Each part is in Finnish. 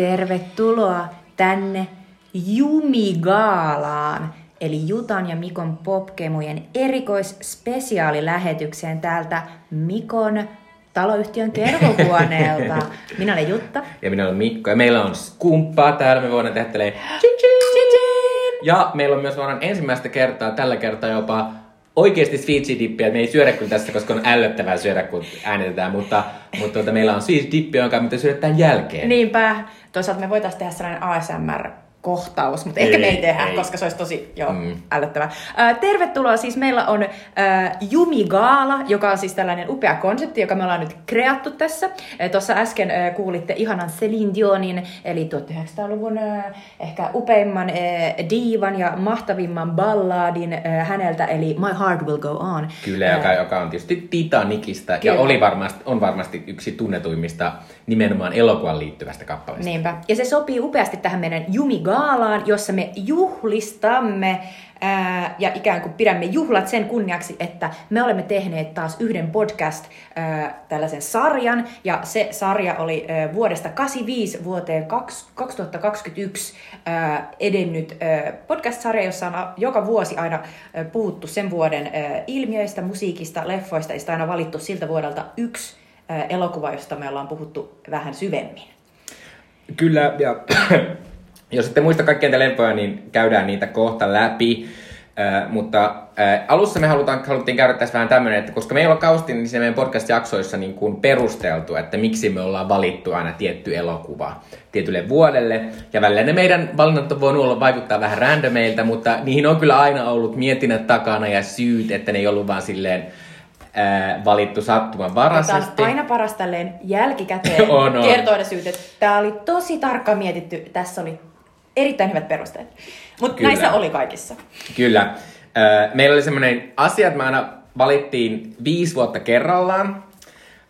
Tervetuloa tänne Jumigaalaan, eli Jutan ja Mikon popkemujen erikoisspesiaalilähetykseen täältä Mikon taloyhtiön kerhohuoneelta. Minä olen Jutta. Ja minä olen Mikko. Ja meillä on skumppaa täällä. Me voidaan tehdä tälleen Ja meillä on myös varmaan ensimmäistä kertaa, tällä kertaa jopa oikeasti sweet dippiä. Me ei syödä kyllä tässä, koska on ällöttävää syödä, kun äänitetään. Mutta, mutta tuota, meillä on sweet dippi, jonka mitä syödä tämän jälkeen. Niinpä. Toisaalta me voitaisiin tehdä sellainen ASMR kohtaus, mutta ehkä Ei, me ei tehdä, ei. koska se olisi tosi jo Mm. ällöttävää. Ää, tervetuloa, siis meillä on ää, Jumigaala, joka on siis tällainen upea konsepti, joka me ollaan nyt kreattu tässä. Ää, Tuossa äsken ää, kuulitte ihanan Celine Dionin, eli 1900-luvun ää, ehkä upeimman ää, diivan ja mahtavimman balladin ää, häneltä, eli My Heart Will Go On. Kyllä, Ää, joka, joka on tietysti Titanicista Kyllä. ja oli varmasti, on varmasti yksi tunnetuimmista nimenomaan elokuvan liittyvästä kappaleesta. Niinpä. Ja se sopii upeasti tähän meidän Jumigaalaan, jossa me juhlistamme ää, ja ikään kuin pidämme juhlat sen kunniaksi, että me olemme tehneet taas yhden podcast ää, tällaisen sarjan. Ja se sarja oli ää, vuodesta 85 vuoteen kaks- 2021 ää, edennyt ää, podcast-sarja, jossa on joka vuosi aina ää, puhuttu sen vuoden ää, ilmiöistä, musiikista, leffoista, ja sitä aina valittu siltä vuodelta yksi elokuva, josta me ollaan puhuttu vähän syvemmin. Kyllä, ja jos ette muista kaikkia lempoja, niin käydään niitä kohta läpi. Mutta alussa me halutaan, haluttiin käydä tässä vähän tämmöinen, että koska me olla kausti niin se meidän podcast-jaksoissa niin kuin perusteltu, että miksi me ollaan valittu aina tietty elokuva tietylle vuodelle. Ja välillä ne meidän valinnat on voinut olla vaikuttaa vähän randomeilta, mutta niihin on kyllä aina ollut mietinnät takana ja syyt, että ne ei ollut vaan silleen äh, valittu Tämä sattumanvaraisesti. on aina paras tälleen jälkikäteen On, on. kertoa ne syyt, että tämä oli tosi tarkkaan mietitty, tässä oli erittäin hyvät perusteet. Mutta näissä oli kaikissa. Kyllä. Ö, Meillä oli semmoinen asia, että me aina valittiin viisi vuotta kerrallaan.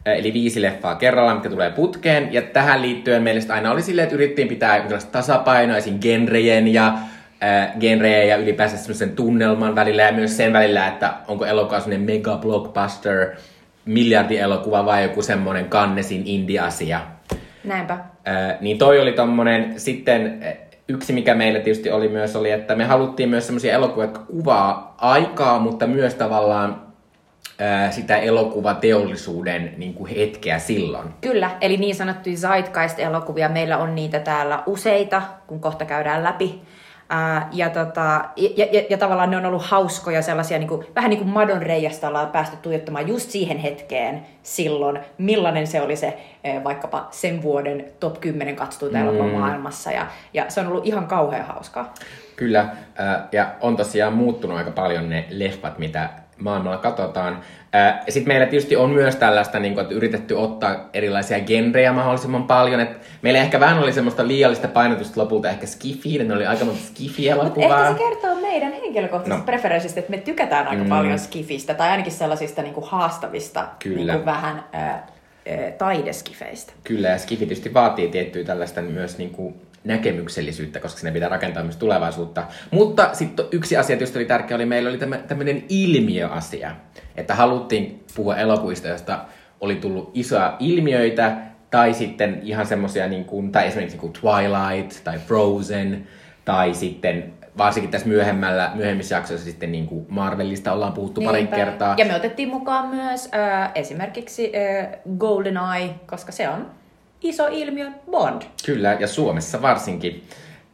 Ö, Eli viisi leffaa kerrallaan, mitkä tulee putkeen. Ja tähän liittyen meillä aina oli silleen, että yritettiin pitää jonkinlaista tasapainoa esim. genrejen ja äh, genrejen ja ylipäänsä semmoisen tunnelman välillä ja myös sen välillä, että onko elokuva semmoinen mega blockbuster, miljardielokuva vai joku semmoinen kannesin indie-asia. Näinpä. Ää, niin toi oli tommonen, sitten yksi mikä meillä tietysti oli myös oli, että me haluttiin myös semmoisia elokuvia, jotka kuvaa aikaa, mutta myös tavallaan sitä elokuvateollisuuden niin kuin hetkeä silloin. Kyllä, eli niin sanottuja Zeitgeist-elokuvia, meillä on niitä täällä useita, kun kohta käydään läpi. Ää, ja, tota, ja, ja, ja tavallaan ne on ollut hauskoja sellaisia, niin kuin, vähän niin kuin Madon reijasta ollaan päästy tuijottamaan just siihen hetkeen silloin, millainen se oli se vaikkapa sen vuoden top 10 katsotuita mm. elokuva maailmassa. Ja, ja se on ollut ihan kauhean hauskaa. Kyllä, ja on tosiaan muuttunut aika paljon ne leffat, mitä maailmalla katsotaan. Sitten meillä tietysti on myös tällaista, niin kuin, että yritetty ottaa erilaisia genrejä mahdollisimman paljon. Et meillä ehkä vähän oli semmoista liiallista painotusta lopulta ehkä skifiin, ne oli aika monta Mutta ehkä se kertoo meidän henkilökohtaisesta No. preferenssistä, että me tykätään aika Mm. paljon skifistä, tai ainakin sellaisista niin kuin haastavista Kyllä. niin kuin vähän ää, taideskifeistä. Kyllä, ja Skifi tietysti vaatii tiettyä tällaista myös niin kuin näkemyksellisyyttä, koska sinne pitää rakentaa myös tulevaisuutta. Mutta sitten yksi asia tietysti oli tärkeä, oli meillä oli tämmöinen ilmiöasia, että haluttiin puhua elokuvista, joista oli tullut isoja ilmiöitä, tai sitten ihan semmoisia, niin kuin, tai esimerkiksi niin kuin Twilight tai Frozen, tai sitten varsinkin tässä myöhemmällä, myöhemmissä jaksoissa sitten niin kuin Marvelista ollaan puhuttu pari Niinpä. kertaa. Ja me otettiin mukaan myös ää, esimerkiksi ää, GoldenEye, koska se on iso ilmiö Bond. Kyllä, ja Suomessa varsinkin.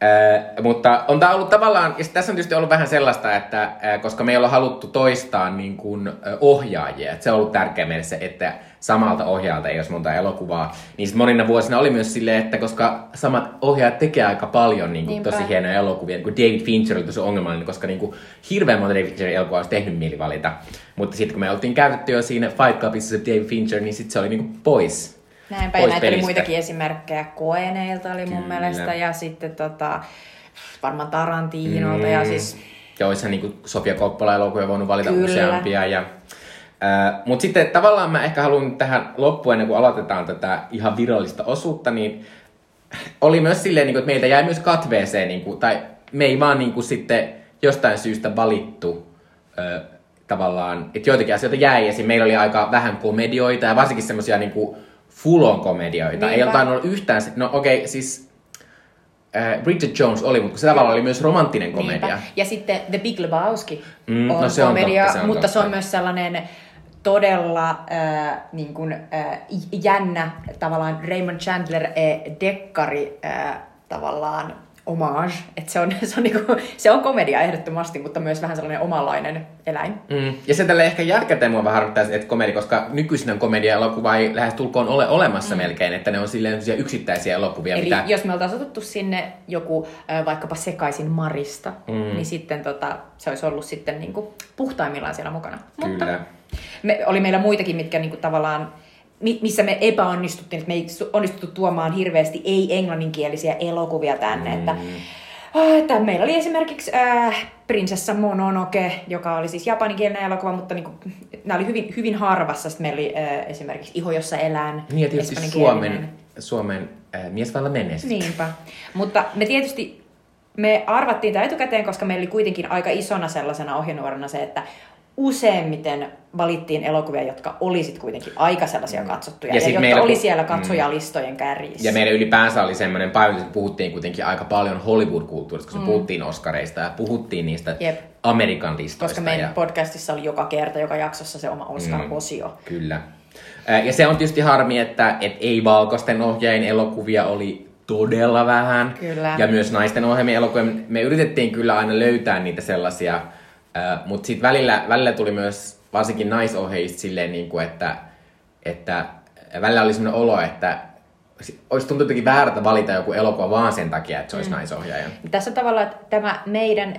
Äh, mutta on tämä ollut tavallaan, ja tässä on tietysti ollut vähän sellaista, että äh, koska me ei olla haluttu toistaa niin kuin, äh, ohjaajia, että se on ollut tärkeä meille se, että samalta ohjaajalta ei olisi monta elokuvaa, niin sit monina vuosina oli myös silleen, että koska samat ohjaajat tekee aika paljon niin kuin, tosi hienoja elokuvia, niin kuin David Fincher oli tosi ongelmallinen, koska niin kuin, hirveän monta David Fincherin elokuvaa olisi tehnyt mieli valita, mutta sitten kun me oltiin käytetty jo siinä Fight Clubissa se David Fincher, niin sitten se oli niin kuin, pois. Näinpä, ja pois näitä oli pelistä. muitakin esimerkkejä. Koeneilta oli mun Kyllä. mielestä, ja sitten tota, varmaan Tarantinolta, mm. ja siis Ja olisihan niin Sofia Coppola-elokuvia voinut valita Kyllä. useampia. Ja, ää, mutta sitten tavallaan mä ehkä haluan tähän loppuun, ennen kuin aloitetaan tätä ihan virallista osuutta, niin oli myös silleen, niin kuin, että meiltä jäi myös katveeseen, niin kuin, tai me ei vaan niin kuin, sitten jostain syystä valittu ö, tavallaan, että joitakin asioita jäi, esim. meillä oli aika vähän komedioita, ja varsinkin semmoisia niin full komedioita. Ei Niinpä. ole tainnut olla yhtään, se- no okei, okay, siis äh, Bridget Jones oli, mutta se tavallaan oli myös romanttinen komedia. Niinpä. Ja sitten The Big Lebowski Mm, on no se on komedia, totta, se on mutta se on totta. myös sellainen todella äh, niin kuin, äh, jännä tavallaan Raymond Chandler dekkari äh, tavallaan homage. Et se, on, se, on niinku, se on komedia ehdottomasti, mutta myös vähän sellainen omanlainen eläin. Mm. Ja se tälle ehkä jälkikäteen mua vähän harmittaa, että komedi, koska nykyisin komedia-elokuva ei lähestulkoon ole olemassa mm. melkein, että ne on silleen yksittäisiä elokuvia, Eli mitä... jos me oltaisiin otettu sinne joku vaikkapa sekaisin Marista, mm. niin sitten tota, se olisi ollut sitten niinku puhtaimmillaan siellä mukana. Kyllä. Mutta me, oli meillä muitakin, mitkä niinku tavallaan, missä me epäonnistuttiin, että me ei onnistuttu tuomaan hirveästi ei-englanninkielisiä elokuvia tänne. Mm. Että, äh, että meillä oli esimerkiksi äh, Prinsessa Mononoke, joka oli siis japaninkielinen elokuva, mutta niinku, nämä oli hyvin, hyvin harvassa. Sitten meillä oli äh, esimerkiksi Iho, jossa elän, Niin ja tietysti. Suomen, Suomen äh, miesvallan menestys. Niinpä. Mutta me tietysti me arvattiin tämä etukäteen, koska meillä oli kuitenkin aika isona sellaisena ohjenuorana se, että useimmiten valittiin elokuvia, jotka olisit kuitenkin aika sellaisia katsottuja, Ja ja, jotka meillä oli siellä katsojalistojen kärjissä. Ja meidän ylipäänsä oli semmoinen painotus, että puhuttiin kuitenkin aika paljon Hollywood-kulttuurista, koska mm. puhuttiin Oscareista ja puhuttiin niistä Jep. Amerikan listoista. koska meidän ja... podcastissa oli joka kerta, joka jaksossa se oma Oscar-osio. Kyllä. Ää, Ja se on tietysti harmi, että et ei valkoisten ohjaajien elokuvia oli todella vähän. Kyllä. Ja myös naisten ohjaamien elokuvia. Me yritettiin kyllä aina löytää niitä sellaisia, mutta sitten välillä, välillä tuli myös varsinkin naisohjeista silleen, niin kuin, että, että välillä oli sellainen olo, että olisi tuntunut jotenkin väärältä valita joku elokuva vaan sen takia, että se olisi mm. naisohjaaja. Tässä tavallaan että tämä meidän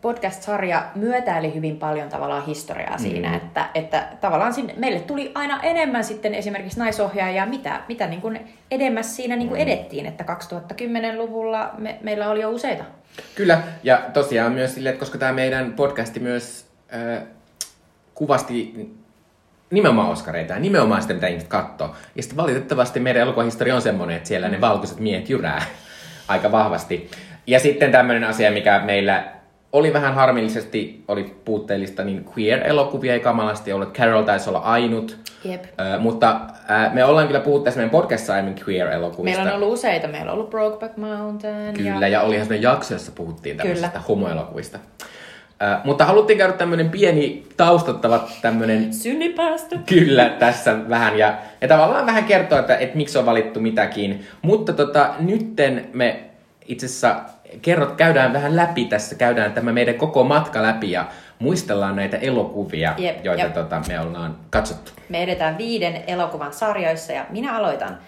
podcast-sarja myötäili hyvin paljon tavallaan historiaa Mm. siinä, että, että tavallaan sinne, meille tuli aina enemmän sitten esimerkiksi naisohjaajia, mitä, mitä niin kuin edemmäs siinä niin Mm. kuin edettiin, että 2010-luvulla me, meillä oli jo useita. Kyllä, ja tosiaan myös silleen, että koska tämä meidän podcasti myös äh, kuvasti nimenomaan Oscareita ja nimenomaan sitä, mitä ihmiset katsoo. Ja sitten valitettavasti meidän elokuvahistoria on semmoinen, että siellä ne valkoiset miehet jyrää aika vahvasti. Ja sitten tämmöinen asia, mikä meillä oli vähän harmillisesti, oli puutteellista, niin queer-elokuvia ei kamalasti ollut. Carol taisi olla ainut. Jep. Ö, mutta äh, me ollaan kyllä puhuttu tässä meidän podcastissa aiemmin queer-elokuvista. Meillä on ollut useita. Meillä on ollut Brokeback Mountain. Kyllä, Ja... ja olihan sellainen jakso, jossa puhuttiin tämmöisistä homoelokuvista. Äh, mutta haluttiin käydä tämmöinen pieni taustattava tämmöinen Synnipäästö. kyllä tässä vähän ja, ja tavallaan vähän kertoa, että, että miksi on valittu mitäkin. Mutta tota, nytten me itse asiassa kerrot, käydään vähän läpi tässä, käydään tämä meidän koko matka läpi ja muistellaan näitä elokuvia, Jep, joita jep. Tota, me ollaan katsottu. Me edetään viiden elokuvan sarjoissa ja minä aloitan.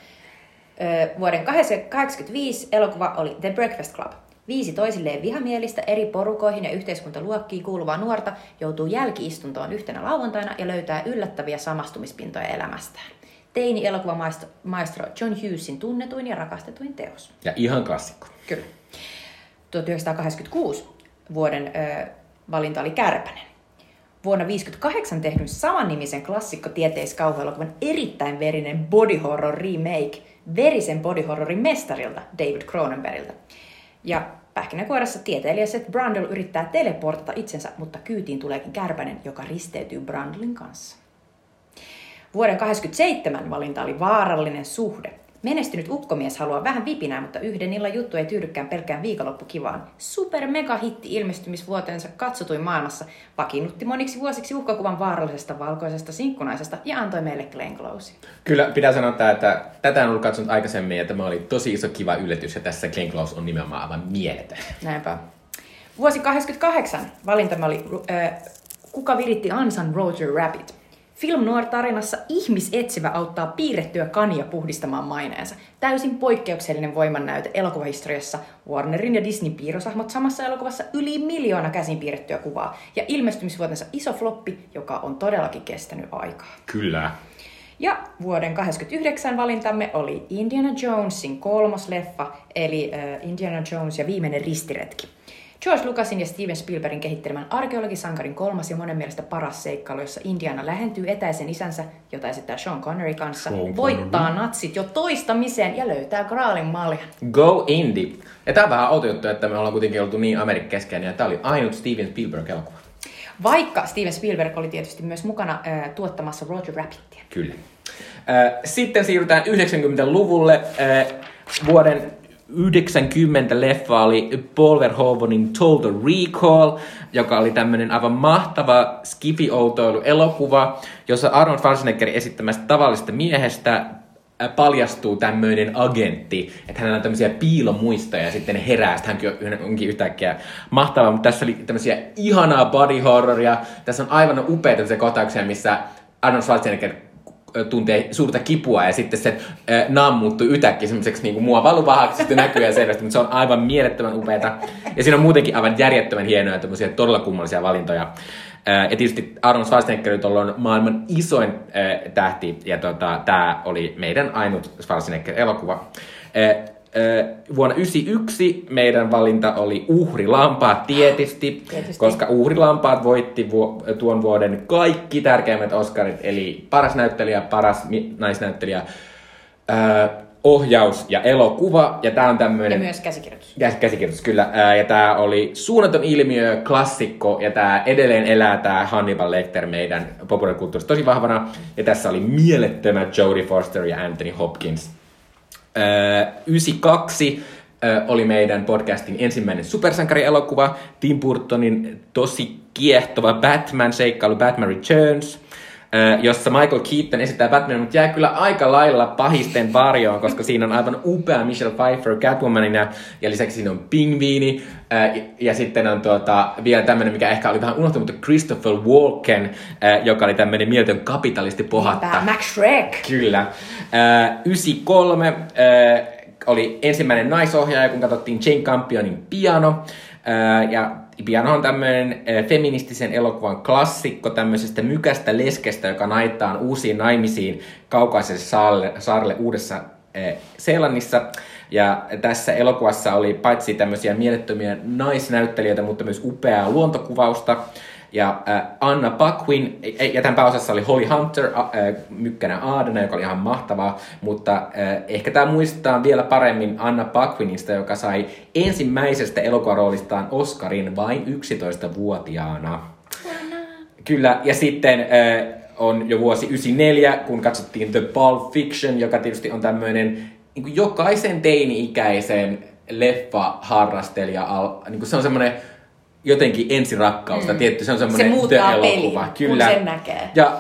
Ö, vuoden 1985 elokuva oli The Breakfast Club. Viisi toisilleen vihamielistä eri porukoihin ja yhteiskuntaluokkiin kuuluvaa nuorta joutuu jälkiistuntoon yhtenä lauantaina ja löytää yllättäviä samastumispintoja elämästään. Teini-elokuvamaestro John Hughesin tunnetuin ja rakastetuin teos. Ja ihan klassikko. Kyllä. 1986 vuoden ö, valinta oli Kärpänen. Vuonna 1958 tehdyn samannimisen klassikko tieteiskauhuelokuvan erittäin verinen body horror remake verisen body horrorin mestarilta David Cronenbergiltä. Ja pähkinänkuoressa tieteilijä Seth Brundle yrittää teleportata itsensä, mutta kyytiin tuleekin kärpänen, joka risteytyy Brundlin kanssa. Vuoden 1987 valinta oli vaarallinen suhde. Menestynyt ukkomies haluaa vähän vipinää, mutta yhden illan juttu ei tyydykään pelkkään viikonloppukivaan. Super mega hitti ilmestymisvuoteensa katsotuin maailmassa vakiinnutti moniksi vuosiksi uhkakuvan vaarallisesta valkoisesta sinkkunaisesta ja antoi meille Glenn Close. Kyllä, pitää sanoa, että, että tätä en ollut katsonut aikaisemmin ja tämä oli tosi iso kiva yllätys ja tässä Glenn Close on nimenomaan aivan mieletön. Näinpä. Vuosi 88 valintamme oli äh, Kuka viritti ansan Roger Rabbit. Film Noir tarinassa ihmisetsivä auttaa piirrettyä kania puhdistamaan maineensa. Täysin poikkeuksellinen voimannäyte elokuvahistoriassa. Warnerin ja Disney piirrosahmot samassa elokuvassa yli miljoona käsin piirrettyä kuvaa. Ja ilmestymisvuotensa iso floppi, joka on todellakin kestänyt aikaa. Kyllä. Ja vuoden 89 valintamme oli Indiana Jonesin kolmos leffa, eli Indiana Jones ja viimeinen ristiretki. George Lucasin ja Steven Spielbergin kehittelemän arkeologisankarin kolmas ja monen mielestä paras seikkailu, jossa Indiana lähentyy etäisen isänsä, jota esittää Sean Connery kanssa, Sean voittaa natsit jo toistamiseen ja löytää Graalin maljan. Go Indie. Ja tää on vähän outo juttu, että me ollaan kuitenkin oltu niin Amerikkeskeinen ja tää oli ainut Steven Spielberg-elokuva. Vaikka Steven Spielberg oli tietysti myös mukana äh, tuottamassa Roger Rabbitia. Kyllä. Äh, Sitten siirrytään 90-luvulle. Äh, Vuoden 90 leffa oli Paul Verhoevenin Total Recall, joka oli tämmöinen aivan mahtava skifi-outoilu elokuva, jossa Arnold Schwarzenegger esittämästä tavallista miehestä paljastuu tämmöinen agentti, että hänellä on tämmöisiä piilomuistoja ja sitten herää, sitten hän onkin yhtäkkiä mahtava, mutta tässä oli tämmöisiä ihanaa body horroria, tässä on aivan upeita kohtauksia, missä Arnold Schwarzenegger tuntee suurta kipua ja sitten se äh, naam muuttuu yhtäkkiä semmoiseksi niin mua valuvahaksi sitten näkyy ja selvästi, mutta se on aivan mielettömän upeata. Ja siinä on muutenkin aivan järjettömän hienoja tämmöisiä todella kummallisia valintoja. Äh, ja tietysti Arnold Schwarzenegger on maailman isoin äh, tähti ja tota, tämä oli meidän ainut Schwarzenegger-elokuva. Äh, vuonna 1991 meidän valinta oli uhrilampaat tietysti, tietysti. koska uhrilampaat voitti tuon vuoden kaikki tärkeimmät Oscarit, eli paras näyttelijä, paras naisnäyttelijä, ohjaus ja elokuva. Ja tämä on tämmöinen... Ja myös käsikirjoitus. Ja käsikirjoitus, kyllä. ja tämä oli suunnaton ilmiö, klassikko, ja tämä edelleen elää tämä Hannibal Lecter meidän populaarikulttuurissa tosi vahvana. Ja tässä oli mielettömät Jodie Foster ja Anthony Hopkins 92 oli meidän podcastin ensimmäinen supersankarielokuva, Tim Burtonin tosi kiehtova Batman-seikkailu Batman Returns, jossa Michael Keaton esittää Batman, mutta jää kyllä aika lailla pahisten varjoon, koska siinä on aivan upea Michelle Pfeiffer Catwomanina, ja lisäksi siinä on pingviini, ja sitten on tuota, vielä tämmöinen, mikä ehkä oli vähän unohtunut, mutta Christopher Walken, joka oli tämmöinen mieletön kapitalisti pohatta. Niinpä, Max Shrek. Kyllä. 93 oli ensimmäinen naisohjaaja, kun katsottiin Jane Campionin piano, ja Piano on tämmöinen feministisen elokuvan klassikko tämmöisestä mykästä leskestä, joka naittaan uusiin naimisiin kaukaiselle saarelle, saarelle Uudessa Seelannissa. Ja tässä elokuvassa oli paitsi tämmöisiä mielettömiä naisnäyttelijöitä, mutta myös upeaa luontokuvausta. Ja äh, Anna Paquin, ja tämän pääosassa oli Holly Hunter, äh, mykkänä Aadena, joka oli ihan mahtavaa, mutta äh, ehkä tämä muistetaan vielä paremmin Anna Paquinista, joka sai ensimmäisestä elokuvaroolistaan Oscarin vain 11-vuotiaana. Kyllä, ja sitten äh, on jo vuosi 94, kun katsottiin The Pulp Fiction, joka tietysti on tämmöinen niin jokaisen teini-ikäisen leffa-harrastelija, niin se on semmoinen jotenkin ensirakkausta, mm. tietty, se on semmoinen se muuttaa elokuva. Peli, Kyllä. kun sen näkee. Ja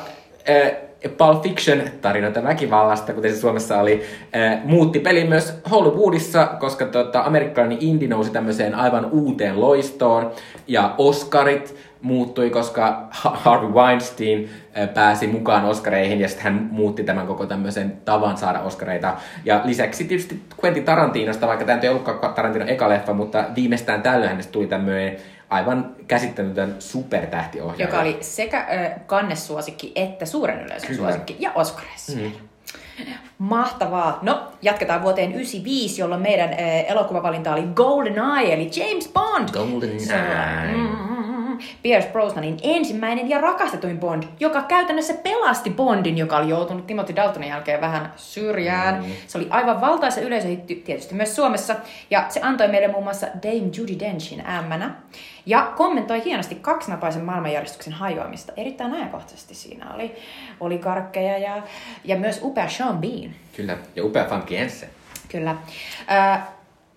äh, Pulp Fiction, tarinoita väkivallasta, kuten se Suomessa oli, äh, muutti pelin myös Hollywoodissa, koska tota, amerikkalainen indie nousi tämmöiseen aivan uuteen loistoon, ja Oscarit muuttui, koska Harvey Weinstein pääsi mukaan Oscareihin ja sitten hän muutti tämän koko tämmöisen tavan saada Oscareita. Ja lisäksi tietysti Quentin Tarantinosta, vaikka tämä ei ollutkaan Tarantinon eka leffa, mutta viimeistään tällöin hänestä tuli tämmöinen aivan käsittämätön supertähtiohjaaja. Joka oli sekä äh, kannessuosikki että suuren yleisön Kyllä. suosikki ja Oscareissa. Mm. Mahtavaa. No, jatketaan vuoteen 95, jolloin meidän äh, elokuvavalinta oli Golden Eye, eli James Bond. Golden Eye. Mm, Pierce Brosnanin ensimmäinen ja rakastetuin Bond, joka käytännössä pelasti Bondin, joka oli joutunut Timothy Daltonin jälkeen vähän syrjään. Mm. Se oli aivan valtaisa yleisöhitti tietysti myös Suomessa, ja se antoi meille muun muassa Dame Judy Denchin ämmänä, ja kommentoi hienosti kaksinapaisen maailmanjärjestyksen hajoamista. Erittäin ajankohtaisesti siinä oli, oli karkkeja ja, ja myös upea Sean Bean. Kyllä, ja upea Funky Jensen. Kyllä. Äh,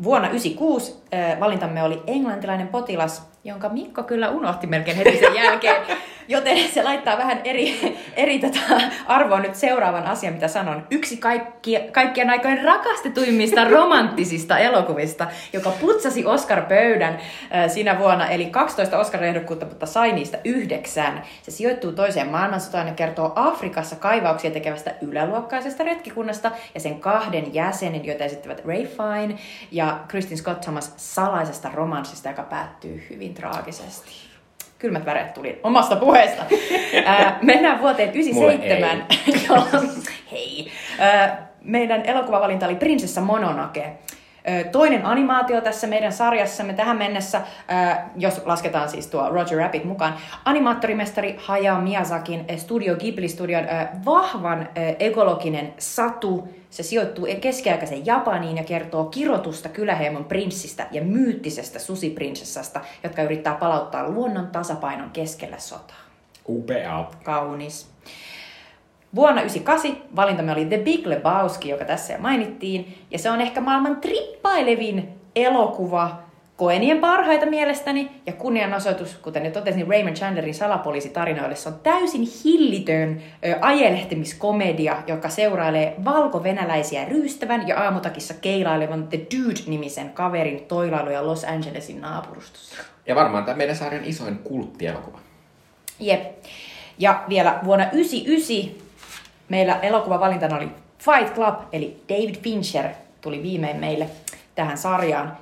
vuonna 1996 äh, valintamme oli englantilainen potilas, jonka Mikko kyllä unohti melkein heti sen jälkeen. Joten se laittaa vähän eri, eri tota arvoa nyt seuraavan asian, mitä sanon. Yksi kaikki, kaikkien aikojen rakastetuimmista romanttisista elokuvista, joka putsasi Oscar-pöydän äh, siinä vuonna, eli 12 Oscar-ehdokkuutta, mutta sai niistä yhdeksän. Se sijoittuu toiseen maailmansotaan ja kertoo Afrikassa kaivauksia tekevästä yläluokkaisesta retkikunnasta ja sen kahden jäsenen, joita esittävät Ray Fine ja Kristin Scott Thomas salaisesta romanssista, joka päättyy hyvin traagisesti kylmät väreet tuli omasta puheesta. Ää, mennään vuoteen 97. Hei. Ää, meidän elokuvavalinta oli Prinsessa Mononoke. Toinen animaatio tässä meidän sarjassamme tähän mennessä, jos lasketaan siis tuo Roger Rabbit mukaan, animaattorimestari Hayao Miyazakin Studio Ghibli-studion vahvan ekologinen satu. Se sijoittuu keskiaikaisen Japaniin ja kertoo kirotusta kyläheimon prinssistä ja myyttisestä susiprinsessasta, jotka yrittää palauttaa luonnon tasapainon keskellä sotaa. Upea. Kaunis. Vuonna 1998 valintamme oli The Big Lebowski, joka tässä jo mainittiin, ja se on ehkä maailman trippailevin elokuva, koenien parhaita mielestäni, ja kunnianosoitus, kuten jo totesin, Raymond Chandlerin salapoliisitarinoille, se on täysin hillitön ö, ajelehtimikomedia, joka seurailee valko-venäläisiä ryystävän ja aamutakissa keilailevan The Dude-nimisen kaverin toilailuja Los Angelesin naapurustossa. Ja varmaan tämä meidän sarjan isoin kulttielokuva. Jep. Ja vielä vuonna 1999 meillä elokuvavalintana oli Fight Club, eli David Fincher tuli viimein meille tähän sarjaan.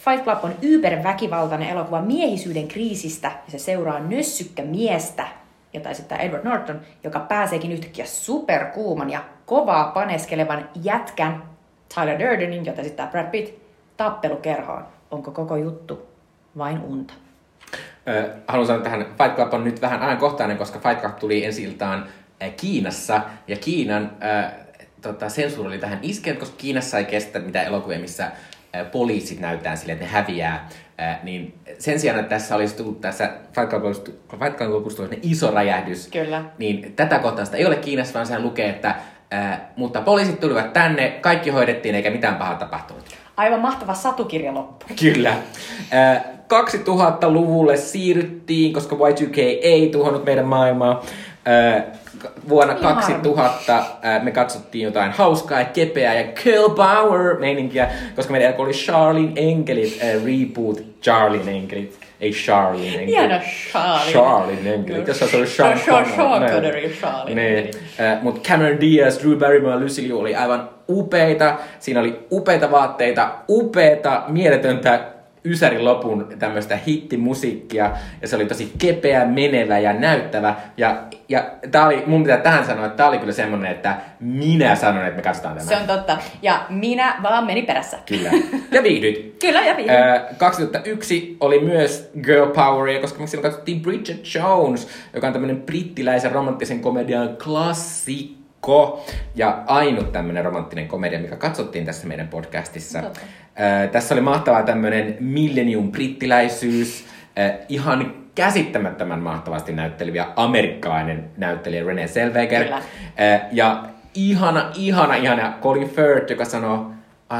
Fight Club on yberväkivaltainen elokuva miehisyyden kriisistä ja se seuraa nössykkä miestä, jota esittää Edward Norton, joka pääseekin yhtäkkiä superkuuman ja kovaa paneskelevan jätkän Tyler Durdenin, jota esittää Brad Pitt, tappelukerhoon. Onko koko juttu vain unta? Ö, haluan sanoa tähän, Fight Club on nyt vähän ajankohtainen, koska Fight Club tuli ensi iltaan Kiinassa, ja Kiinan äh, tota, sensuuri oli tähän iskenyt, koska Kiinassa ei kestä mitään elokuvia, missä äh, poliisit näytetään sille, että ne häviää. Äh, niin sen sijaan, että tässä olisi tullut tässä Fight Club lopussa iso räjähdys, Kyllä. niin tätä kohtausta ei ole Kiinassa, vaan sehän lukee, että äh, mutta poliisit tulivat tänne, kaikki hoidettiin eikä mitään pahaa tapahtunut. Aivan mahtava satukirja loppu. Kyllä. Äh, 2000-luvulle siirryttiin, koska Y2K ei tuhonnut meidän maailmaa. Äh, vuonna Niin harmi. 2000 äh, me katsottiin jotain hauskaa ja kepeää ja girl power meininkiä, koska meidän oli Charlin Enkelit äh, reboot Charlin Enkelit. Ei Charlin Enkelit. Hieno Charlin. Charlin Enkelit. Jos se oli Sean Connery. Sean Niin. Connery, Charlin. Enkelit. Mutta Cameron Diaz, Drew Barrymore ja Lucy Liu oli aivan upeita. Siinä oli upeita vaatteita, upeita, mieletöntä Ysärin lopun tämmöistä hittimusiikkia. Ja se oli tosi kepeä, menevä ja näyttävä. Ja, ja tää oli, mun pitää tähän sanoa, että tää oli kyllä semmonen, että minä sanon, että me katsotaan tämä. Se on totta. Ja minä vaan meni perässä. Kyllä. Ja viihdyit. Kyllä, ja viihdyt. Ää, 2001 oli myös Girl Poweria, koska me silloin katsottiin Bridget Jones, joka on tämmöinen brittiläisen romanttisen komedian klassikko ja ainut tämmöinen romanttinen komedia, mikä katsottiin tässä meidän podcastissa. Totta. Ää, tässä oli mahtavaa tämmöinen millennium brittiläisyys, ää, ihan käsittämättömän mahtavasti näytteleviä amerikkalainen näyttelijä Renee Zellweger. Kyllä. Ää, ja ihana, ihana, ihana Colin Firth, joka sanoo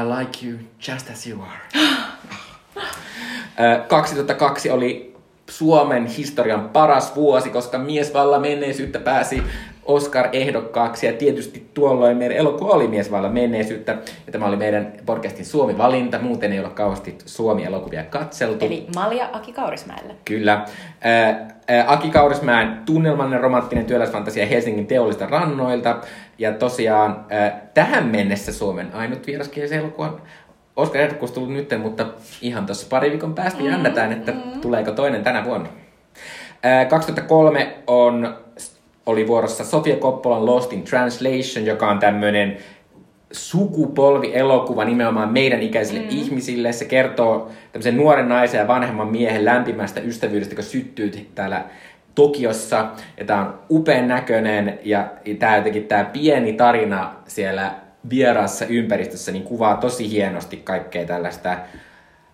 I like you just as you are. Ö, 2002 oli Suomen historian paras vuosi, koska miesvalla menneisyyttä pääsi Oscar-ehdokkaaksi ja tietysti tuolloin meidän elokuva oli miesvalla menneisyyttä ja tämä oli meidän podcastin Suomi-valinta, muuten ei ole kauheasti Suomi-elokuvia katseltu. Eli Malja Aki Kaurismäelle. Kyllä. Ää, Aki Kaurismäen tunnelmallinen romanttinen työläisfantasia Helsingin teollista rannoilta. Ja tosiaan tähän mennessä Suomen ainut vieraskielisen elokuvan Oscar ehdokkuus tullut nyt, mutta ihan tuossa pari viikon päästä jännätään, että tuleeko toinen tänä vuonna. Ää, 2003 on, oli vuorossa Sofia Coppolan Lost in Translation, joka on tämmöinen sukupolvielokuva nimenomaan meidän ikäisille mm. ihmisille. Se kertoo tämmöisen nuoren naisen ja vanhemman miehen lämpimästä ystävyydestä, joka syttyy täällä Tokiossa. Ja tää on upean näköinen ja tää jotenkin tää pieni tarina siellä vieraassa ympäristössä niin kuvaa tosi hienosti kaikkea tällaista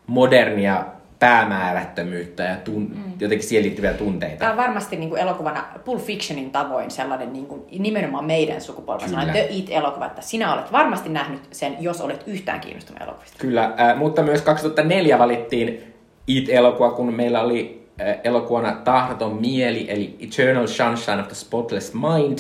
modernia päämäärättömyyttä ja tun- mm. jotenkin siihen liittyviä tunteita. Tämä on varmasti niin kuin elokuvana Pulp Fictionin tavoin sellainen niin kuin, nimenomaan meidän sukupolven sellainen The It-elokuva, että sinä olet varmasti nähnyt sen, jos olet yhtään kiinnostunut elokuvista. Kyllä, äh, mutta myös 2004 valittiin It-elokuva, kun meillä oli äh, elokuvana Tahdoton mieli, eli Eternal Sunshine of the Spotless Mind,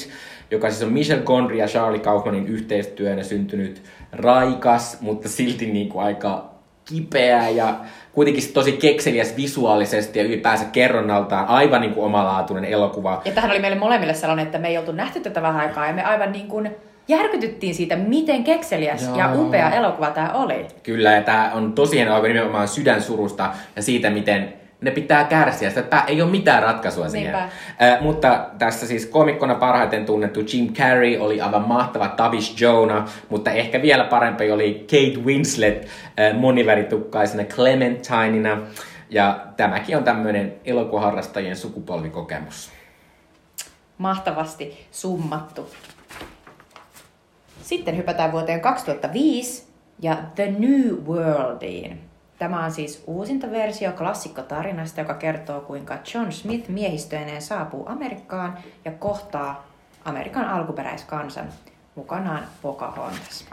joka siis on Michel Gondry ja Charlie Kaufmanin yhteistyönä syntynyt raikas, mutta silti niin kuin aika kipeä ja kuitenkin tosi kekseliäs visuaalisesti ja ylipäänsä kerronnaltaan aivan niin kuin omalaatuinen elokuva. Ja tähän oli meille molemmille sellainen, että me ei oltu nähty tätä vähän aikaa ja me aivan niin kuin järkytyttiin siitä, miten kekseliäs Joo. ja upea elokuva tämä oli. Kyllä, ja tämä on tosi hieno elokuva nimenomaan sydänsurusta ja siitä, miten ne pitää kärsiä. Sitä, että ei ole mitään ratkaisua siihen. Äh, mutta tässä siis komikkona parhaiten tunnettu Jim Carrey oli aivan mahtava Tavish Jonah, mutta ehkä vielä parempi oli Kate Winslet äh, moniväritukkaisena Clementineina. Ja tämäkin on tämmöinen elokuvaharrastajien sukupolvikokemus. Mahtavasti summattu. Sitten hypätään vuoteen 2005 ja The New Worldiin. Tämä on siis uusinta versio klassikkotarinasta, joka kertoo kuinka John Smith miehistöineen saapuu Amerikkaan ja kohtaa Amerikan alkuperäiskansan, mukanaan Pocahontas.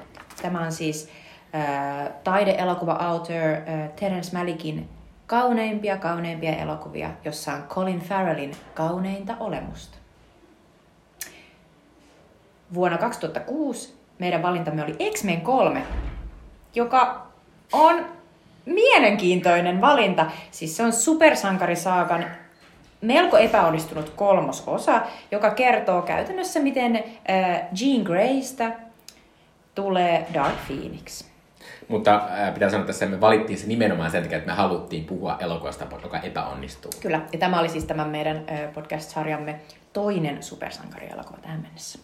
Tämä on siis äh, taideelokuva-autor äh, Terence Malickin kauneimpia kauneimpia elokuvia, jossa on Colin Farrellin kauneinta olemusta. Vuonna 2006 meidän valintamme oli X-Men 3, joka on mielenkiintoinen valinta. Siis se on supersankarisaakan melko epäonnistunut kolmososa, joka kertoo käytännössä, miten äh, Jean Greystä tulee Dark Phoenix. Mutta äh, pitää sanoa, että me valittiin se nimenomaan sen takia, että me haluttiin puhua elokuvasta, joka epäonnistuu. Kyllä, ja tämä oli siis tämän meidän äh, podcast-sarjamme toinen supersankarielokuva tähän mennessä.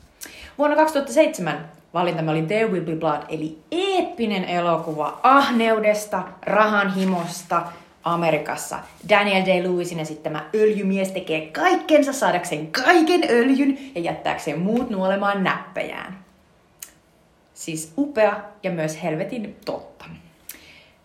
Vuonna 2007 valintamme oli There Will Be Blood, eli eeppinen elokuva ahneudesta, rahanhimosta, Amerikassa. Daniel Day-Lewisin esittämä öljymies tekee kaikkensa saadakseen kaiken öljyn ja jättääkseen muut nuolemaan näppejään. Siis upea ja myös helvetin totta.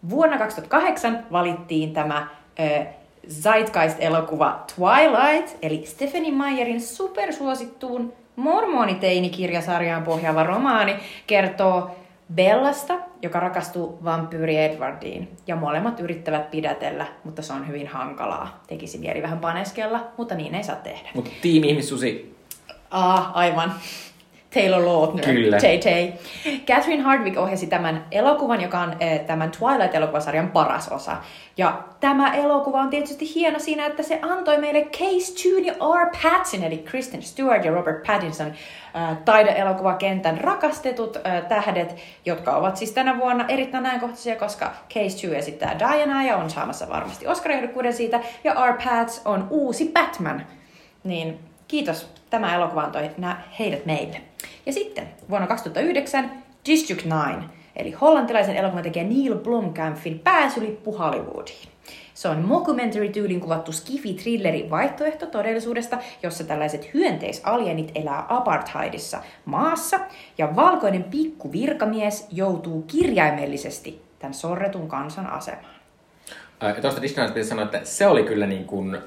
Vuonna 2008 valittiin tämä äh, Zeitgeist-elokuva Twilight, eli Stephanie Meyerin supersuosittuun mormoniteinikirjasarjaan pohjaava romaani, kertoo Bellasta, joka rakastuu vampyyri Edwardiin, ja molemmat yrittävät pidätellä, mutta se on hyvin hankalaa. Tekisi mieli vähän paneskella, mutta niin ei saa tehdä. Mutta tiimi ihmissusi. Ah, aivan. Taylor Lautner, Kyllä. JJ. Catherine Hardwick ohjasi tämän elokuvan, joka on eh, tämän Twilight-elokuvasarjan paras osa. Ja tämä elokuva on tietysti hieno siinä, että se antoi meille Case Tune ja R. Patsin, eli Kristen Stewart ja Robert Pattinson, äh, taideelokuvakentän rakastetut äh, tähdet, jotka ovat siis tänä vuonna erittäin näinkohtaisia, koska Case 2 esittää Diana ja on saamassa varmasti Oscar-ehdokkuuden siitä, ja R. Pats on uusi Batman. Niin kiitos, tämä elokuva antoi heidät meille. Ja sitten vuonna 2009 District 9, eli hollantilaisen elokuvan tekijä Neil Blomkampin pääsylippu Hollywoodiin. Se on mockumentary-tyylin kuvattu skifi-thrilleri vaihtoehto todellisuudesta, jossa tällaiset hyönteisalienit elää apartheidissa maassa, ja valkoinen pikku virkamies joutuu kirjaimellisesti tämän sorretun kansan asemaan. Tuosta Disneylandista pitäisi sanoa, että se oli kyllä niin kuin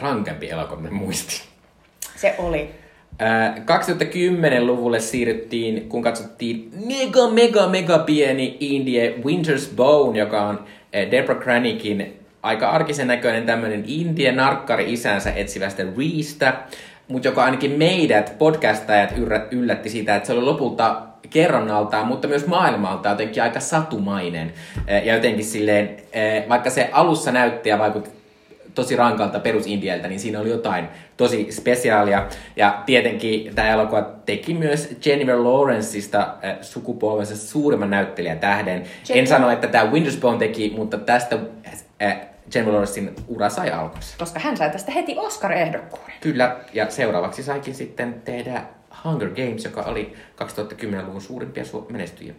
rankempi elokuva, mä muistin. Se oli. Äh, 2010-luvulle siirryttiin, kun katsottiin mega, mega, mega pieni indie Winter's Bone, joka on äh, Deborah Kranickin aika arkisen näköinen tämmöinen indie narkkari isänsä etsivästä Reestä, mutta joka ainakin meidät podcastajat yllätti siitä, että se oli lopulta kerronnaltaan, mutta myös maailmalta jotenkin aika satumainen. Äh, Ja jotenkin silleen, äh, vaikka se alussa näytti ja vaikutti tosi rankalta perusindieltä, niin siinä oli jotain tosi spesiaalia. Ja tietenkin tämä elokuva teki myös Jennifer Lawrenceista äh, sukupolvensa suurimman näyttelijätähden. En Jennifer- sano, että tämä Wintersbone teki, mutta tästä äh, Jennifer Lawrencein ura sai alkunsa. Koska hän sai tästä heti Oscar-ehdokkuuden. Kyllä, ja seuraavaksi saikin sitten tehdä Hunger Games, joka oli 2010-luvun suurimpia su- menestyjiä.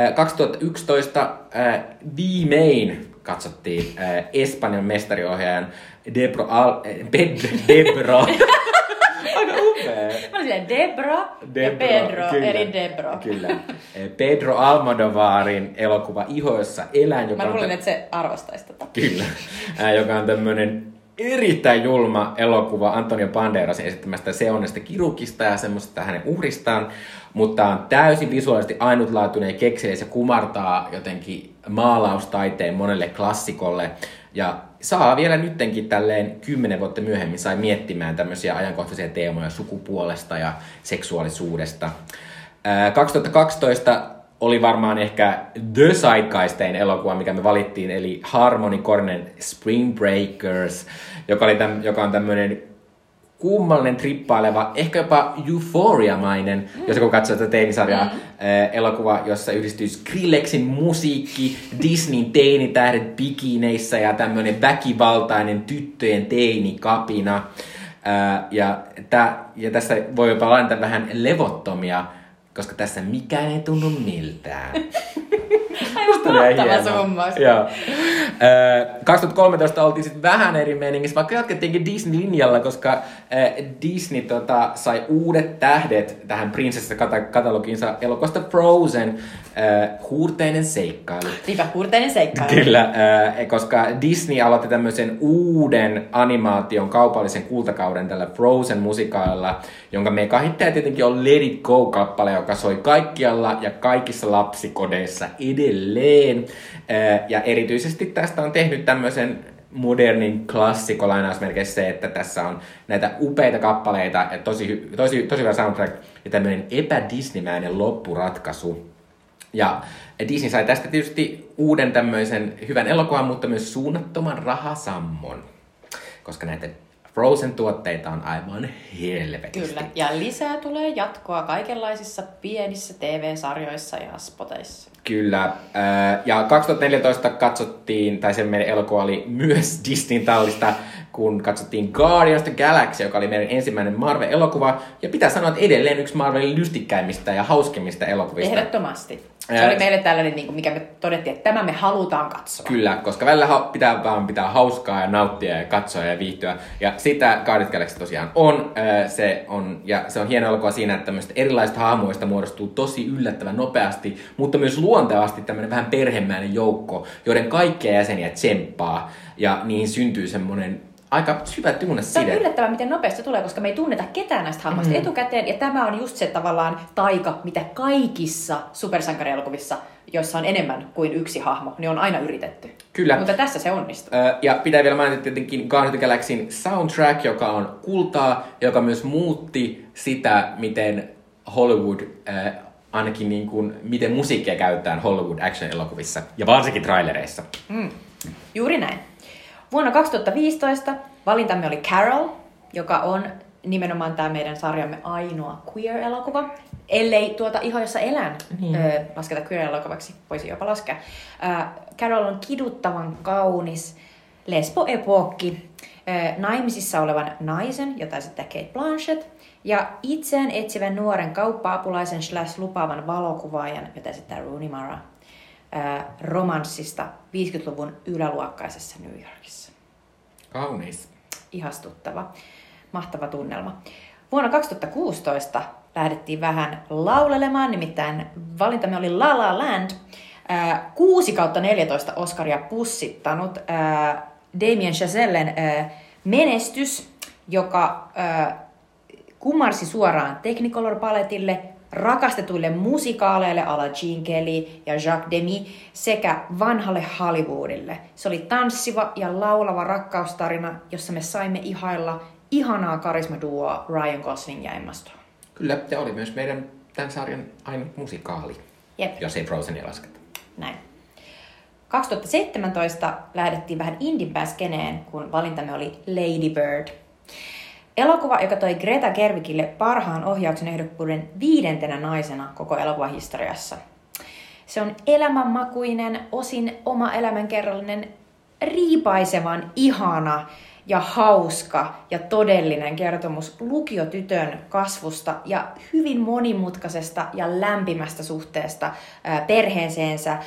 Äh, 2011 äh, viimein katsottiin Espanjan mestariohjaajan Debro Al... Pedro... Debro. Aika upea. Mä olin silleen Debra ja Pedro, eli Debro. Kyllä. Pedro Almodovarin elokuva Iho, jossa elän, joka Mä luulin, tä- että se arvostaisi tätä. Kyllä. Ää, joka on tämmönen erittäin julma elokuva Antonio Banderasin esittämästä seonnesta kirukista ja semmoista hänen uhristaan, mutta on täysin visuaalisesti ainutlaatuinen ja kekseliäs ja kumartaa jotenkin maalaustaiteen monelle klassikolle. Ja saa vielä nyttenkin tälleen kymmenen vuotta myöhemmin sai miettimään tämmöisiä ajankohtaisia teemoja sukupuolesta ja seksuaalisuudesta. Ää, 2012 oli varmaan ehkä The Sidekaistein elokuva, mikä me valittiin, eli Harmony Kornen Spring Breakers, joka, oli täm, joka on tämmöinen kummallinen, trippaileva, ehkä jopa euphoriamainen, mm. jos kun katsoo tätä teinisarjaa, mm. elokuva, jossa yhdistyy Skrillexin musiikki, Disneyn teinitähdet bikineissä ja tämmöinen väkivaltainen tyttöjen teinikapina. Ää, ja, tä, ja tässä voi jopa lainata vähän levottomia, koska tässä mikään ei tunnu miltään. Aivan mahtava summaus. Joo. Ö, 2013 oltiin sitten vähän eri meiningissä, vaikka jatkettiinkin Disney-linjalla, koska ö, Disney tota, sai uudet tähdet tähän prinsessa-katalogiinsa elokuvasta Frozen, ö, huurteinen seikkailu. Niinpä, huurteinen seikkailu. Kyllä, ö, koska Disney aloitti tämmöisen uuden animaation kaupallisen kultakauden tällä Frozen-musikaalilla, jonka mekahittaja tietenkin on Let It Go-kappale, joka soi kaikkialla ja kaikissa lapsikodeissa edelleen. Ja erityisesti tästä on tehnyt tämmöisen modernin klassikko lainausmerkeissä se, että tässä on näitä upeita kappaleita ja tosi, tosi, tosi hyvä soundtrack ja tämmöinen epädisneymäinen loppuratkaisu. Ja Disney sai tästä tietysti uuden tämmöisen hyvän elokuvan, mutta myös suunnattoman rahasammon, koska näitä Frozen-tuotteita on aivan helvetisti. Kyllä, ja lisää tulee jatkoa kaikenlaisissa pienissä TV-sarjoissa ja spoteissa. Kyllä, ja 2014 katsottiin, tai se meidän elokuva oli myös Disneyn tallista, kun katsottiin Guardians of the Galaxy, joka oli meidän ensimmäinen Marvel-elokuva, ja pitää sanoa, että edelleen yksi Marvelin lystikkäimmistä ja hauskimmista elokuvista. Ehdottomasti. Se oli meille tällainen, niin kuin mikä me todettiin, että tämä me halutaan katsoa. Kyllä, koska välillä pitää vaan pitää hauskaa ja nauttia ja katsoa ja viihtyä. Ja sitä Guardians Galaxy tosiaan on. Se on, ja se on hieno elokuva siinä, että tämmöistä erilaisista hahmoista muodostuu tosi yllättävän nopeasti, mutta myös luontevasti tämmöinen vähän perhemäinen joukko, joiden kaikkia jäseniä tsemppaa. Ja niihin syntyy semmoinen aika syvä tunne Se on yllättävää, miten nopeasti tulee, koska me ei tunneta ketään näistä hahmoista mm. etukäteen. Ja tämä on just se tavallaan taika, mitä kaikissa supersankarielokuvissa, joissa on enemmän kuin yksi hahmo, niin on aina yritetty. Kyllä. Mutta tässä se onnistuu. Öö, ja pitää vielä mainita tietenkin Guardians of the Galaxyn soundtrack, joka on kultaa, joka myös muutti sitä, miten Hollywood äh, ainakin niin kuin, miten musiikkia käytetään Hollywood action-elokuvissa ja varsinkin trailereissa. Mm. Juuri näin. Vuonna 2015 valintamme oli Carol, joka on nimenomaan tämä meidän sarjamme ainoa queer-elokuva. Ellei tuota Iho, jossa elän niin. ö, lasketa queer-elokuvaksi, voisi jopa laskea. Ö, Carol on kiduttavan kaunis lesbo-epokki ö, naimisissa olevan naisen, jota esittää Kate Blanchett, ja itseään etsivän nuoren kauppa-apulaisen slash lupaavan valokuvaajan, jota esittää Rooney Mara romanssista 50-luvun yläluokkaisessa New Yorkissa. Kaunis. Ihastuttava. Mahtava tunnelma. Vuonna 2016 lähdettiin vähän laulelemaan, nimittäin valintamme oli La La Land. 6 kautta 14 Oscaria pussittanut Damien Chazellen menestys, joka kumarsi suoraan Technicolor-paletille, rakastetuille musikaaleille ala Jean Kelly ja Jacques Demy sekä vanhalle Hollywoodille. Se oli tanssiva ja laulava rakkaustarina, jossa me saimme ihailla ihanaa karismaduoa Ryan Gosling ja Emma Stone. Kyllä, ja oli myös meidän tämän sarjan ainut musikaali, Jep. jos ei Frozenia lasketa. Näin. 2017 lähdettiin vähän indimpään skeneen, kun valintamme oli Lady Bird – Elokuva, joka toi Greta Gerwigille parhaan ohjauksen ehdokkuuden viidentenä naisena koko elokuvahistoriassa. Se on elämänmakuinen, osin oma elämänkerrallinen, riipaisevan ihana ja hauska ja todellinen kertomus lukiotytön kasvusta ja hyvin monimutkaisesta ja lämpimästä suhteesta perheeseensä,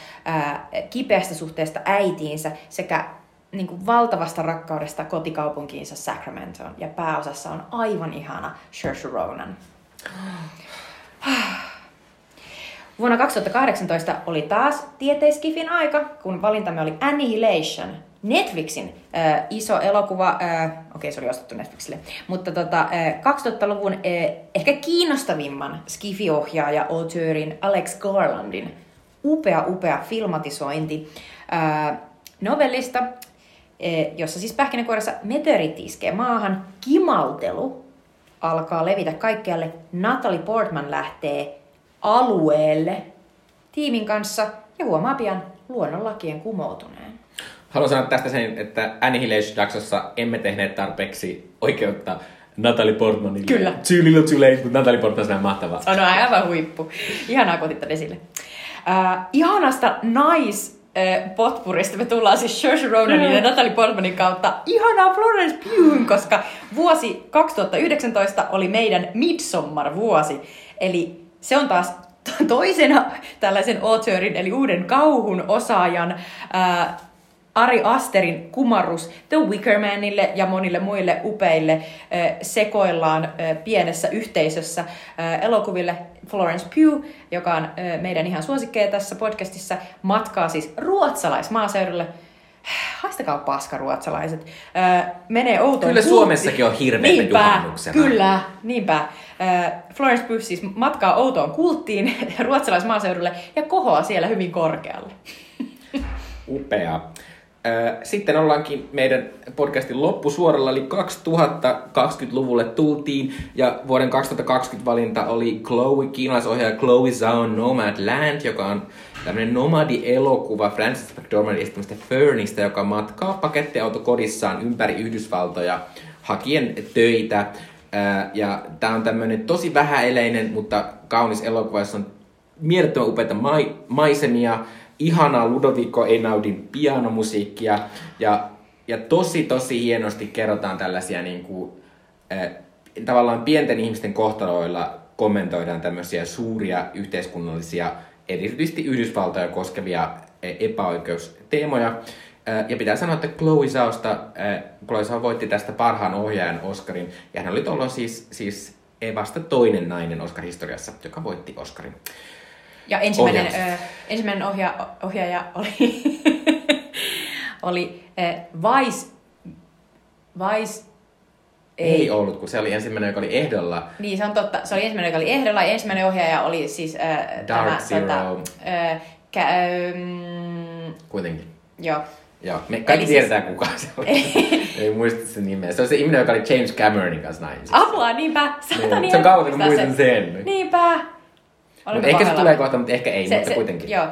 kipeästä suhteesta äitiinsä sekä niin kuin valtavasta rakkaudesta kotikaupunkiinsa Sacramentoon. Ja pääosassa on aivan ihana Saoirse Ronan. Vuonna 2018 oli taas tieteiskifin aika, kun valintamme oli Annihilation, Netflixin äh, iso elokuva, äh, okei okay, se oli ostettu Netflixille, mutta tota, äh, 2000-luvun äh, ehkä kiinnostavimman skifi-ohjaaja auteurin Alex Garlandin upea, upea filmatisointi äh, novellista, jossa siis pähkinänkuoressa meteoriitti iskee maahan, kimaltelu alkaa levitä kaikkialle, Natalie Portman lähtee alueelle tiimin kanssa ja huomaa pian luonnonlakien kumoutuneen. Haluan sanoa tästä sen, että Annihilation-jaksossa emme tehneet tarpeeksi oikeutta Natalie Portmanille. Kyllä. Too little too late, mutta Natalie Portman on mahtavaa. Se on aivan huippu. Ihanaa, kun esille. Uh, ihanasta nais potpurista me tullaan siis Saoirse Ronanin mm. ja Natalie Portmanin kautta ihanaa Florence Pugh, koska vuosi 2019 oli meidän Midsommar-vuosi. Eli se on taas to- toisena tällaisen auteurin, eli uuden kauhun osaajan, ää, Ari Asterin kumarrus The Wickermanille ja monille muille upeille äh, sekoillaan äh, pienessä yhteisössä äh, elokuville. Florence Pugh, joka on meidän ihan suosikkeja tässä podcastissa, matkaa siis ruotsalaismaaseudulle. Haistakaa paska ruotsalaiset. Menee outoon Kyllä Suomessakin on hirveitä niinpä, juhannuksena. Kyllä, niinpä. Florence Pugh siis matkaa outoon kulttiin ruotsalaismaaseudulle ja kohoaa siellä hyvin korkealle. Upea. Sitten ollaankin meidän podcastin loppusuoralla, eli 2020-luvulle tultiin, ja vuoden 2020 valinta oli Chloe, kiinalaisohjaaja Chloe Zhao Nomadland, joka on tämmöinen nomadi-elokuva Francis McDormandin esittämästä Fernistä, joka matkaa pakettiauto kodissaan ympäri Yhdysvaltoja hakien töitä. Ja tämä on tämmöinen tosi vähäeleinen, mutta kaunis elokuva, jossa on mielettömän upeita mai- maisemia, ihanaa Ludovico Einaudin pianomusiikkia ja, ja tosi tosi hienosti kerrotaan tällaisia niin kuin, äh, tavallaan pienten ihmisten kohtaloilla kommentoidaan tämmöisiä suuria yhteiskunnallisia, erityisesti Yhdysvaltoja koskevia äh, epäoikeusteemoja. Äh, Ja pitää sanoa, että Chloe Zhaosta, Chloe Zhao voitti tästä parhaan ohjaajan Oscarin, ja hän oli tuolloin siis, siis vasta toinen nainen Oscar-historiassa, joka voitti Oscarin. Ja ensimmäinen, ö, ensimmäinen ohja, ohjaaja oli, oli ö, Vice, Vice, Ei, ei ollut, kun se oli ensimmäinen, joka oli ehdolla. Niin, se on totta. Se oli ensimmäinen, joka oli ehdolla, ja ensimmäinen ohjaaja oli siis äh, Dark tämä, Zero. Tota, äh, kä, ähm, Kuitenkin. joo. Joo, me kaikki Eli siis- tiedetään kuka se oli. ei muista sen nimeä. Se on se ihminen, joka oli James Cameronin kanssa naimisissa. Apua, niinpä. Saatani Niin, se on kauan, kun muistan sen. Niinpä. Mut ehkä se tulee kohta, mutta ehkä ei, Se- mutta se- kuitenkin. joo.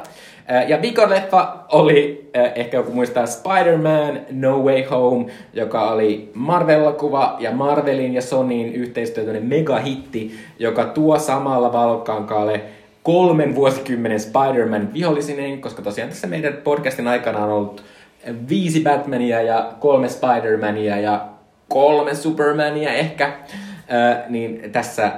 Ja Vikon leffa oli, ehkä joku muistaa, Spider-Man No Way Home, joka oli Marvel-elokuva ja Marvelin ja Sonyin yhteistyötäinen megahitti, joka tuo samalla valokkankaalle kolmen vuosikymmenen Spider-Man vihollisineen, koska tosiaan tässä meidän podcastin aikana on ollut viisi Batmania ja kolme Spider-Mania ja kolme Supermania ehkä, niin tässä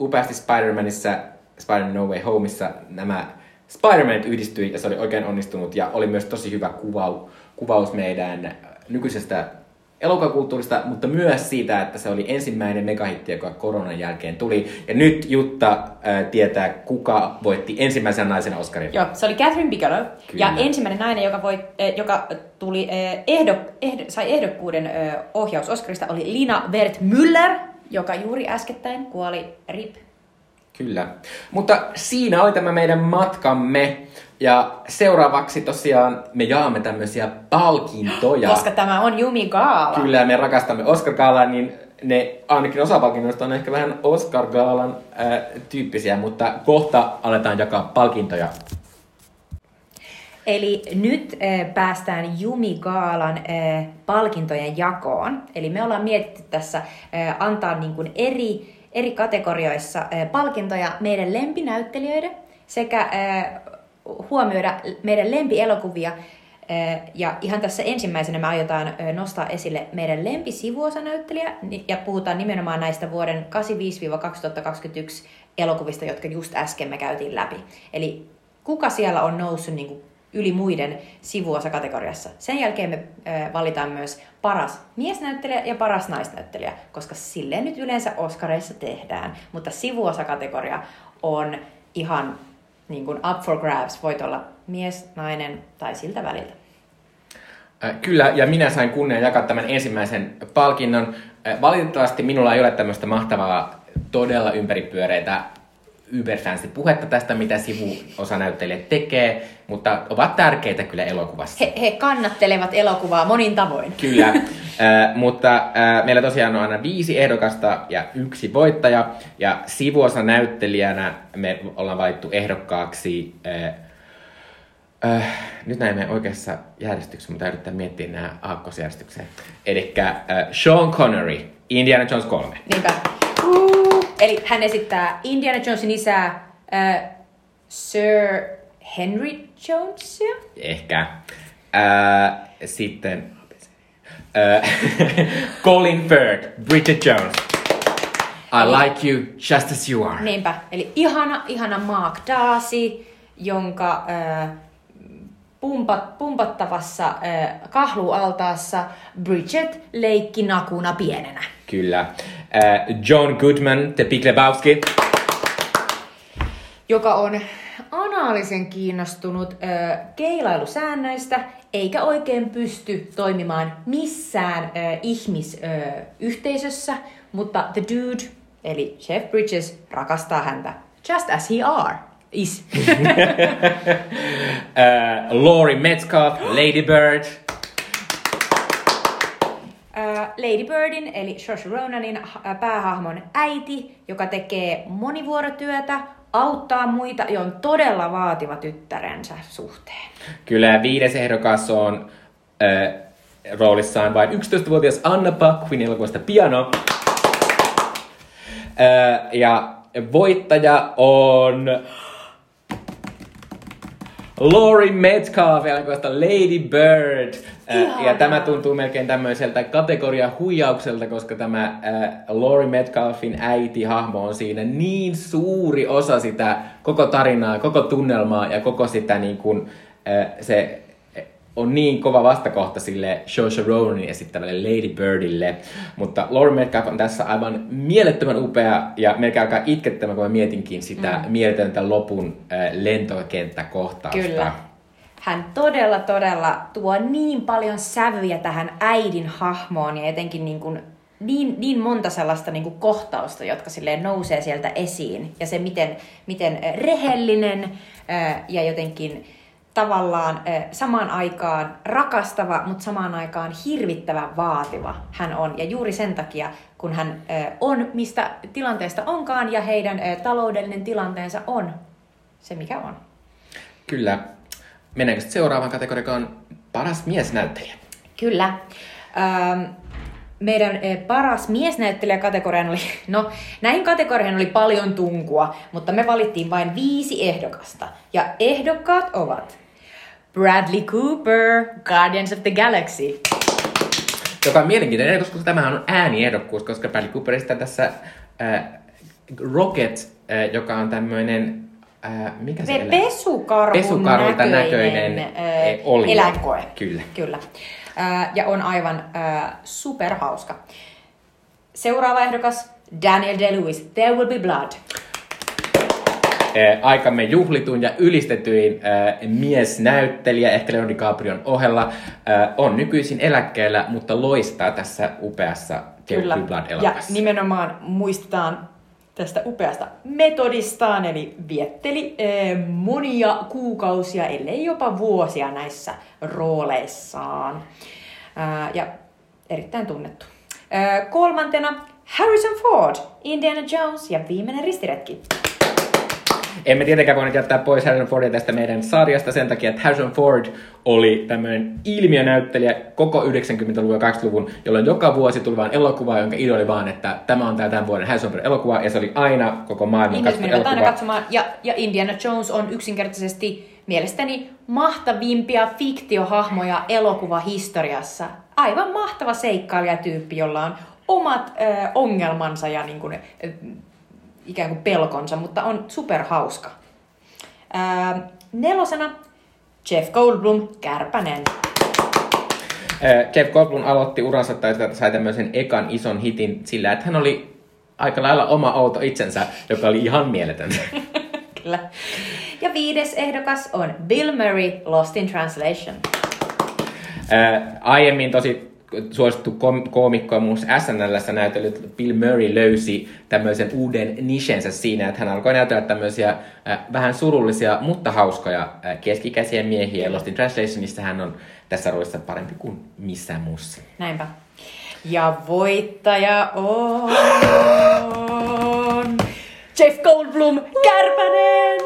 upeasti Spider-Manissa, Spider-Man No Way Homeissa nämä Spider-Manit yhdistyi ja se oli oikein onnistunut ja oli myös tosi hyvä kuvau, kuvaus meidän nykyisestä elokuvakulttuurista, mutta myös siitä, että se oli ensimmäinen megahitti, joka koronan jälkeen tuli. Ja nyt Jutta äh, tietää, kuka voitti ensimmäisen naisen Oscarin. Joo, se oli Catherine Bigelow. Kyllä. Ja ensimmäinen nainen, joka, voi, eh, joka tuli, eh, ehdo, ehdo, sai ehdokkuuden eh, ohjaus Oscarista, oli Lina Wert Müller, joka juuri äskettäin kuoli RIP. Kyllä. Mutta siinä oli tämä meidän matkamme. Ja seuraavaksi tosiaan me jaamme tämmöisiä palkintoja. Koska tämä on Jumi Gaala. Kyllä, me rakastamme Oscar Gaalaa, niin ne ainakin osa palkinnoista on ehkä vähän Oscar Gaalan äh, tyyppisiä, mutta kohta aletaan jakaa palkintoja. Eli nyt äh, päästään Jumi Gaalan äh, palkintojen jakoon. Eli me ollaan mietitty tässä äh, antaa niin kuin eri, eri kategorioissa äh, palkintoja meidän lempinäyttelijöille sekä äh, huomioida meidän lempielokuvia. Äh, ja ihan tässä ensimmäisenä me aiotaan nostaa esille meidän lempisivuosanäyttelijä ja puhutaan nimenomaan näistä vuoden 85-2021 elokuvista, jotka just äsken me käytiin läpi. Eli kuka siellä on noussut niin kuin yli muiden sivuosakategoriassa. Sen jälkeen me valitaan myös paras miesnäyttelijä ja paras naisnäyttelijä, koska silleen nyt yleensä Oscareissa tehdään. Mutta sivuosakategoria on ihan niin kuin up for grabs. Voit olla mies, nainen tai siltä väliltä. Kyllä, ja minä sain kunnian jakaa tämän ensimmäisen palkinnon. Valitettavasti minulla ei ole tämmöistä mahtavaa, todella ympäripyöreitä yberfansi puhetta tästä, mitä sivuosanäyttelijät tekee, mutta ovat tärkeitä kyllä elokuvassa. He, he kannattelevat elokuvaa monin tavoin. Kyllä, äh, mutta äh, meillä tosiaan on aina viisi ehdokasta ja yksi voittaja. Ja sivuosa näyttelijänä me ollaan valittu ehdokkaaksi... Äh, äh, nyt näin mene oikeassa järjestyksessä, mutta yrittää miettiä nämä aakkosjärjestykseen. Eli äh, Sean Connery, Indiana Jones 3. Niinpä. Uh. Eli hän esittää Indiana Jonesin isää äh, Sir Henry Jonesia. Ehkä. Äh, sitten äh, Colin Firth, Bridget Jones. I like you just as you are. Niinpä. Eli ihana, ihana Mark Darcy, jonka äh, pumpat, pumpattavassa kahlualtaassa Bridget leikki nakuna pienenä. Kyllä. John Goodman, The Big Lebowski. joka on anaalisen kiinnostunut keilailusäännöistä, eikä oikein pysty toimimaan missään ihmisyhteisössä, mutta The Dude, eli Jeff Bridges, rakastaa häntä. Just as he are. Is. Äh, Laurie Metcalf, Lady Bird. Ö, Lady Birdin, eli Saoirse Ronanin ö, päähahmon äiti, joka tekee monivuorotyötä, auttaa muita ja on todella vaativa tyttärensä suhteen. Kyllä viides ehdokas on äh, roolissaan vain 11-vuotias Anna Paquin elokuvasta Piano. Äh, ja voittaja on Laurie Metcalf elokuvasta Lady Bird. Äh, ja Ihanaa. tämä tuntuu melkein tämmöiseltä kategoria huijaukselta, koska tämä äh, Laurie Metcalfin äiti-hahmo on siinä niin suuri osa sitä koko tarinaa, koko tunnelmaa ja koko sitä niin kuin, äh, se on niin kova vastakohta sille Saoirse Ronanin esittävälle Lady Birdille. Mutta Laurie Metcalf on tässä aivan mielettömän upea ja melkein alkaa itkettämään, kun mä mietinkin sitä mm. mieletöntä lopun äh, lentokenttäkohtausta. Kyllä. Hän todella, todella tuo niin paljon sävyjä tähän äidin hahmoon ja etenkin niin, kuin, niin, niin monta sellaista niin kuin kohtausta, jotka silleen nousee sieltä esiin. Ja se, miten, miten rehellinen ää, ja jotenkin tavallaan ää, samaan aikaan rakastava, mutta samaan aikaan hirvittävän vaativa hän on. Ja juuri sen takia, kun hän ää, on, mistä tilanteesta onkaan, ja heidän ää, taloudellinen tilanteensa on se, mikä on. Kyllä. Mennäänkö sitten seuraavaan kategoriaan? Paras miesnäyttelijä. Kyllä. Ähm, meidän eh, paras miesnäyttelijäkategorian oli, no näihin kategorioihin oli paljon tunkua, mutta me valittiin vain viisi ehdokasta. Ja ehdokkaat ovat Bradley Cooper, Guardians of the Galaxy. Joka on mielenkiintoinen, koska tämähän on ääniehdokkuus, koska Bradley Cooper esittää tässä äh, Rocket, äh, joka on tämmöinen, äh, mikä se elä- pesukarhun, Pesukarhulta näköinen, näköinen, äh, eh, olio. eläinkoe. Kyllä. Kyllä. Äh, ja on aivan äh, superhauska. Seuraava ehdokas, Daniel Day-Lewis, There Will Be Blood. Äh, aikamme juhlituin ja ylistetyin äh, miesnäyttelijä, ehkä Leonardo DiCaprion ohella, äh, on nykyisin eläkkeellä, mutta loistaa tässä upeassa Blood Ja nimenomaan muistetaan tästä upeasta metodistaan, eli vietteli eh, monia kuukausia, ellei jopa vuosia näissä rooleissaan. Ja erittäin tunnettu. Kolmantena Harrison Ford, Indiana Jones ja viimeinen ristiretki. Emme tietenkään voineet jättää pois Harrison Fordia tästä meidän sarjasta sen takia, että Harrison Ford oli tämmöinen ilmiönäyttelijä koko 90-luvun ja 80-luvun, jolloin joka vuosi tuli vain elokuva, jonka idea oli vaan, että tämä on tämä tämän vuoden Harrison Ford elokuva, ja se oli aina koko maailman Ihmiset katsottu menivät aina elokuva. katsomaan. Ja, ja Indiana Jones on yksinkertaisesti mielestäni mahtavimpia fiktiohahmoja elokuvahistoriassa. Aivan mahtava seikkailijatyyppi, jolla on omat ö, ongelmansa ja niin kuin, ö, ikään kuin pelkonsa, mutta on superhauska. Ö, nelosena Jeff Goldblum, Kärpänen. Äh, Jeff Goldblum aloitti uransa tai sai tämmöisen ekan ison hitin sillä, että hän oli aika lailla oma outo itsensä, joka oli ihan mieletön. Kyllä. Ja viides ehdokas on Bill Murray, Lost in Translation. Ää, aiemmin tosi suosittu kom- koomikko ja muun SNLssä näytellyt Bill Murray löysi tämmöisen uuden nishensä siinä, että hän alkoi näytellä tämmöisiä äh, vähän surullisia, mutta hauskoja äh, keskikäisiä miehiä. Ja Lost in Translationissa hän on tässä roolissa parempi kuin missään muussa. Näinpä. Ja voittaja on Jeff Goldblum, Kärpänen!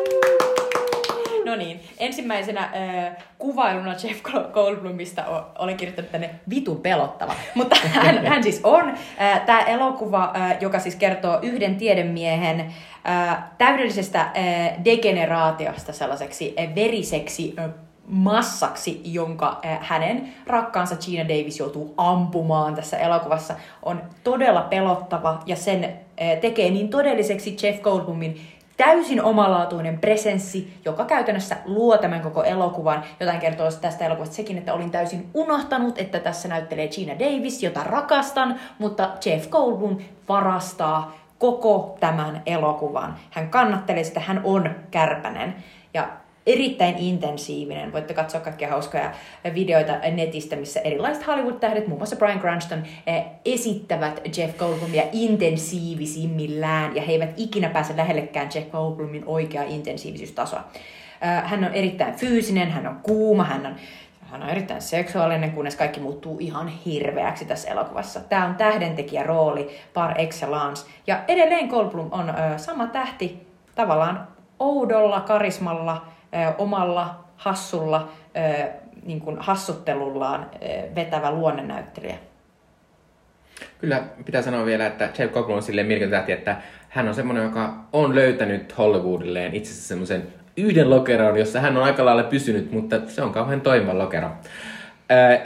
No niin, ensimmäisenä äh, kuvailuna Jeff Goldblumista olen kirjoittanut tänne vitun pelottava. Mutta hän, hän siis on. Äh, Tämä elokuva, äh, joka siis kertoo yhden tiedemiehen äh, täydellisestä äh, degeneraatiosta sellaiseksi äh, veriseksi äh, massaksi, jonka hänen rakkaansa Gina Davis joutuu ampumaan tässä elokuvassa, on todella pelottava ja sen tekee niin todelliseksi Jeff Goldblumin täysin omalaatuinen presenssi, joka käytännössä luo tämän koko elokuvan. Jotain kertoo tästä elokuvasta sekin, että olin täysin unohtanut, että tässä näyttelee Gina Davis, jota rakastan, mutta Jeff Goldblum varastaa koko tämän elokuvan. Hän kannattelee sitä, hän on kärpänen. Ja erittäin intensiivinen. Voitte katsoa kaikkia hauskoja videoita netistä, missä erilaiset Hollywood-tähdet, muun muassa Brian Cranston, eh, esittävät Jeff Goldblumia intensiivisimmillään, ja he eivät ikinä pääse lähellekään Jeff Goldblumin oikeaa intensiivisyystasoa. Eh, hän on erittäin fyysinen, hän on kuuma, hän on hän on erittäin seksuaalinen, kunnes kaikki muuttuu ihan hirveäksi tässä elokuvassa. Tämä on tähdentekijä rooli par excellence. Ja edelleen Goldblum on ö, sama tähti tavallaan oudolla karismalla, omalla hassulla, niin kuin hassuttelullaan vetävä luonnennäyttelijä. Kyllä pitää sanoa vielä, että Jeff Goldblum on silleen tähti, että hän on semmoinen, joka on löytänyt Hollywoodilleen itse asiassa semmoisen yhden lokeron, jossa hän on aika lailla pysynyt, mutta se on kauhean toimiva lokero.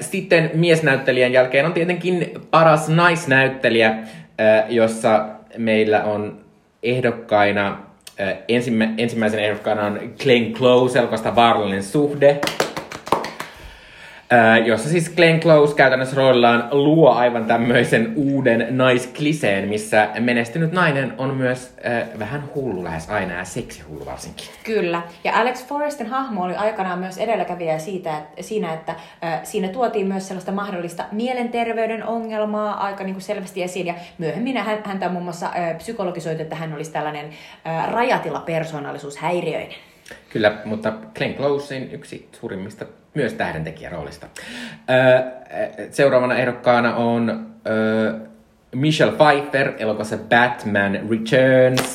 Sitten miesnäyttelijän jälkeen on tietenkin paras naisnäyttelijä, jossa meillä on ehdokkaina, ensimmä, ensimmäisen ehdokkaana on Glenn Close, elokasta Vaarallinen suhde jossa siis Glenn Close käytännössä roolillaan luo aivan tämmöisen uuden naiskliseen, missä menestynyt nainen on myös äh, vähän hullu lähes aina ja seksihullu varsinkin. Kyllä. Ja Alex Forrestin hahmo oli aikanaan myös edelläkävijä siitä, että, siinä, että äh, siinä tuotiin myös sellaista mahdollista mielenterveyden ongelmaa aika niin kuin selvästi esiin. Ja myöhemmin hän, häntä on muun muassa äh, psykologisoitu, että hän olisi tällainen äh, rajatila-persoonallisuushäiriöinen. Kyllä, mutta Glenn Closein yksi suurimmista myös tähdentekijäroolista. Öö, seuraavana ehdokkaana on Michelle Pfeiffer elokuvassa Batman Returns,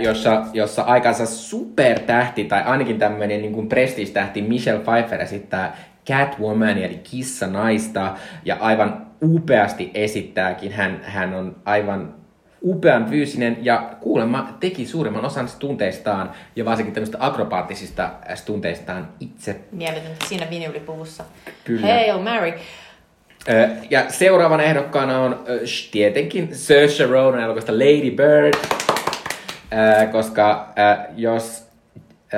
jossa, jossa aikansa supertähti, tai ainakin tämmöinen niin prestige-tähti Michelle Pfeiffer esittää Catwoman eli kissa naista ja aivan upeasti esittääkin. Hän, hän on aivan upean fyysinen ja kuulemma teki suurimman osan tunteistaan ja varsinkin tämmöistä akrobaattisista stunteistaan itse. Mieletöntä siinä vinylipuvussa. Kyllä. Hail Mary. Ja seuraavana ehdokkaana on tietenkin Saoirse Ronan elokuvasta Lady Bird, koska jos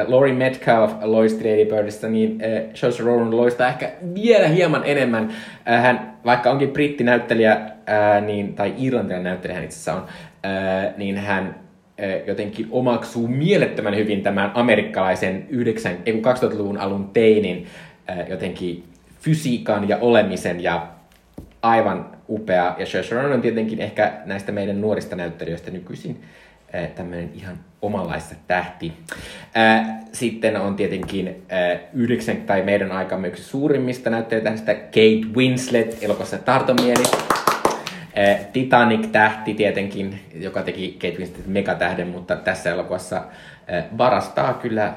Laurie Metcalf loisti Lady Birdista, niin Saoirse Ronan loistaa ehkä vielä hieman enemmän. Hän, vaikka onkin brittinäyttelijä, niin, tai irlantilainen näyttelijä hän itse asiassa on, niin hän jotenkin omaksuu mielettömän hyvin tämän amerikkalaisen 9, 2000-luvun alun teinin jotenkin fysiikan ja olemisen ja aivan upea. Ja Saoirse Ronan on tietenkin ehkä näistä meidän nuorista näyttelijöistä nykyisin tämmöinen ihan omanlaista tähti. Sitten on tietenkin yhdeksän, tai meidän aikamme yksi suurimmista näyttelijöistä Kate Winslet elokuvassa Tartomieli. Titanic-tähti tietenkin, joka teki Kate Winslet megatähden, mutta tässä elokuvassa varastaa kyllä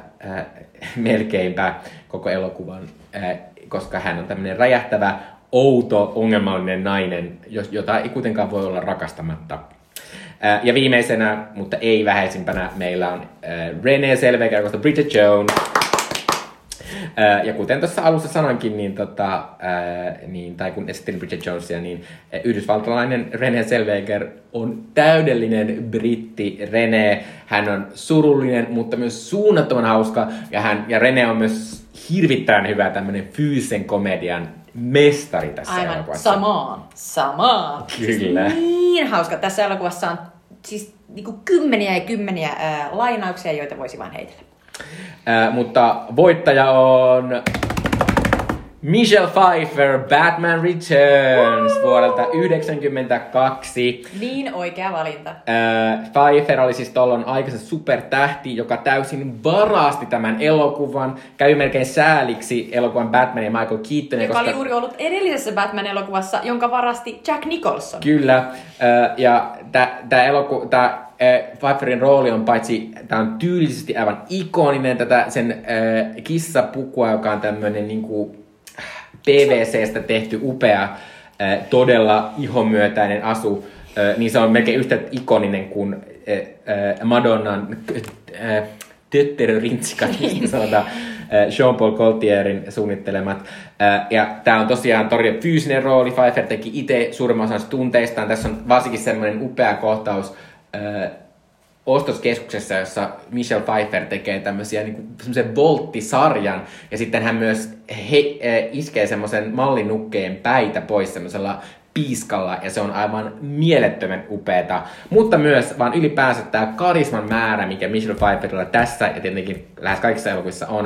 melkeinpä koko elokuvan, koska hän on tämmöinen räjähtävä, outo, ongelmallinen nainen, jota ei kuitenkaan voi olla rakastamatta. Ja viimeisenä, mutta ei vähäisimpänä, meillä on Renee Zellweger, koska Bridget Jones. Ja kuten tuossa alussa sanoinkin, niin, tota, niin, tai kun esittelin Bridget Jonesia, niin yhdysvaltalainen Renee Zellweger on täydellinen britti Renee. Hän on surullinen, mutta myös suunnattoman hauska. Ja, hän, ja Renee on myös hirvittävän hyvä tämmöinen fyysisen komedian mestari tässä Aivan, elokuvassa. samaan, samaan. Kyllä. Siis niin hauska. Tässä elokuvassa on siis niin kuin kymmeniä ja kymmeniä ää, lainauksia, joita voisi vain heitellä. Ää, mutta voittaja on Michelle Pfeiffer, Batman Returns Woo! vuodelta 1992. Niin oikea valinta. Äh, Pfeiffer oli siis tuolloin aikaisen supertähti, joka täysin varasti tämän elokuvan. Kävi melkein sääliksi elokuvan Batman ja Michael Keaton. Joka koska... oli juuri ollut edellisessä Batman-elokuvassa, jonka varasti Jack Nicholson. Kyllä. Äh, ja tämä elokuva, tää, Pfeifferin rooli on paitsi, tämä on tyylisesti aivan ikoninen, tätä sen äh, kissapukua, joka on tämmöinen niinku, PVCstä tehty upea, todella ihomyötäinen asu, niin se on melkein yhtä ikoninen kuin Madonnan tötterörintsikat, niin sanotaan. Jean-Paul Coltierin suunnittelemat. Ja tämä on tosiaan todella fyysinen rooli. Pfeiffer teki itse suurimman osan tunteistaan. Tässä on varsinkin semmoinen upea kohtaus ostoskeskuksessa, jossa Michelle Pfeiffer tekee tämmöisiä niin semmoisen volttisarjan, ja sitten hän myös he, äh, iskee semmoisen mallinukkeen päitä pois semmoisella piiskalla, ja se on aivan mielettömän upeeta. Mutta myös vaan ylipäänsä tämä karisman määrä, mikä Michelle Pfeifferilla tässä, ja tietenkin lähes kaikissa elokuvissa on,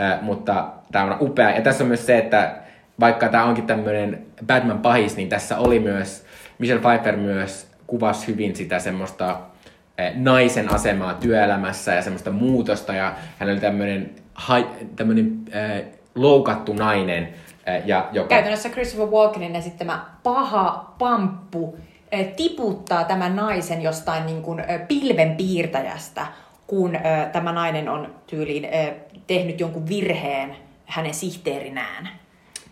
äh, mutta tämä on upea. Ja tässä on myös se, että vaikka tämä onkin tämmöinen Batman pahis, niin tässä oli myös, Michelle Pfeiffer myös kuvasi hyvin sitä semmoista naisen asemaa työelämässä ja semmoista muutosta. Ja hän oli tämmöinen, tämmöinen äh, loukattu nainen. Äh, ja joka... Käytännössä Christopher Walkenin esittämä paha pamppu äh, tiputtaa tämän naisen jostain niin kuin, äh, pilvenpiirtäjästä, kun äh, tämä nainen on tyyliin äh, tehnyt jonkun virheen hänen sihteerinään.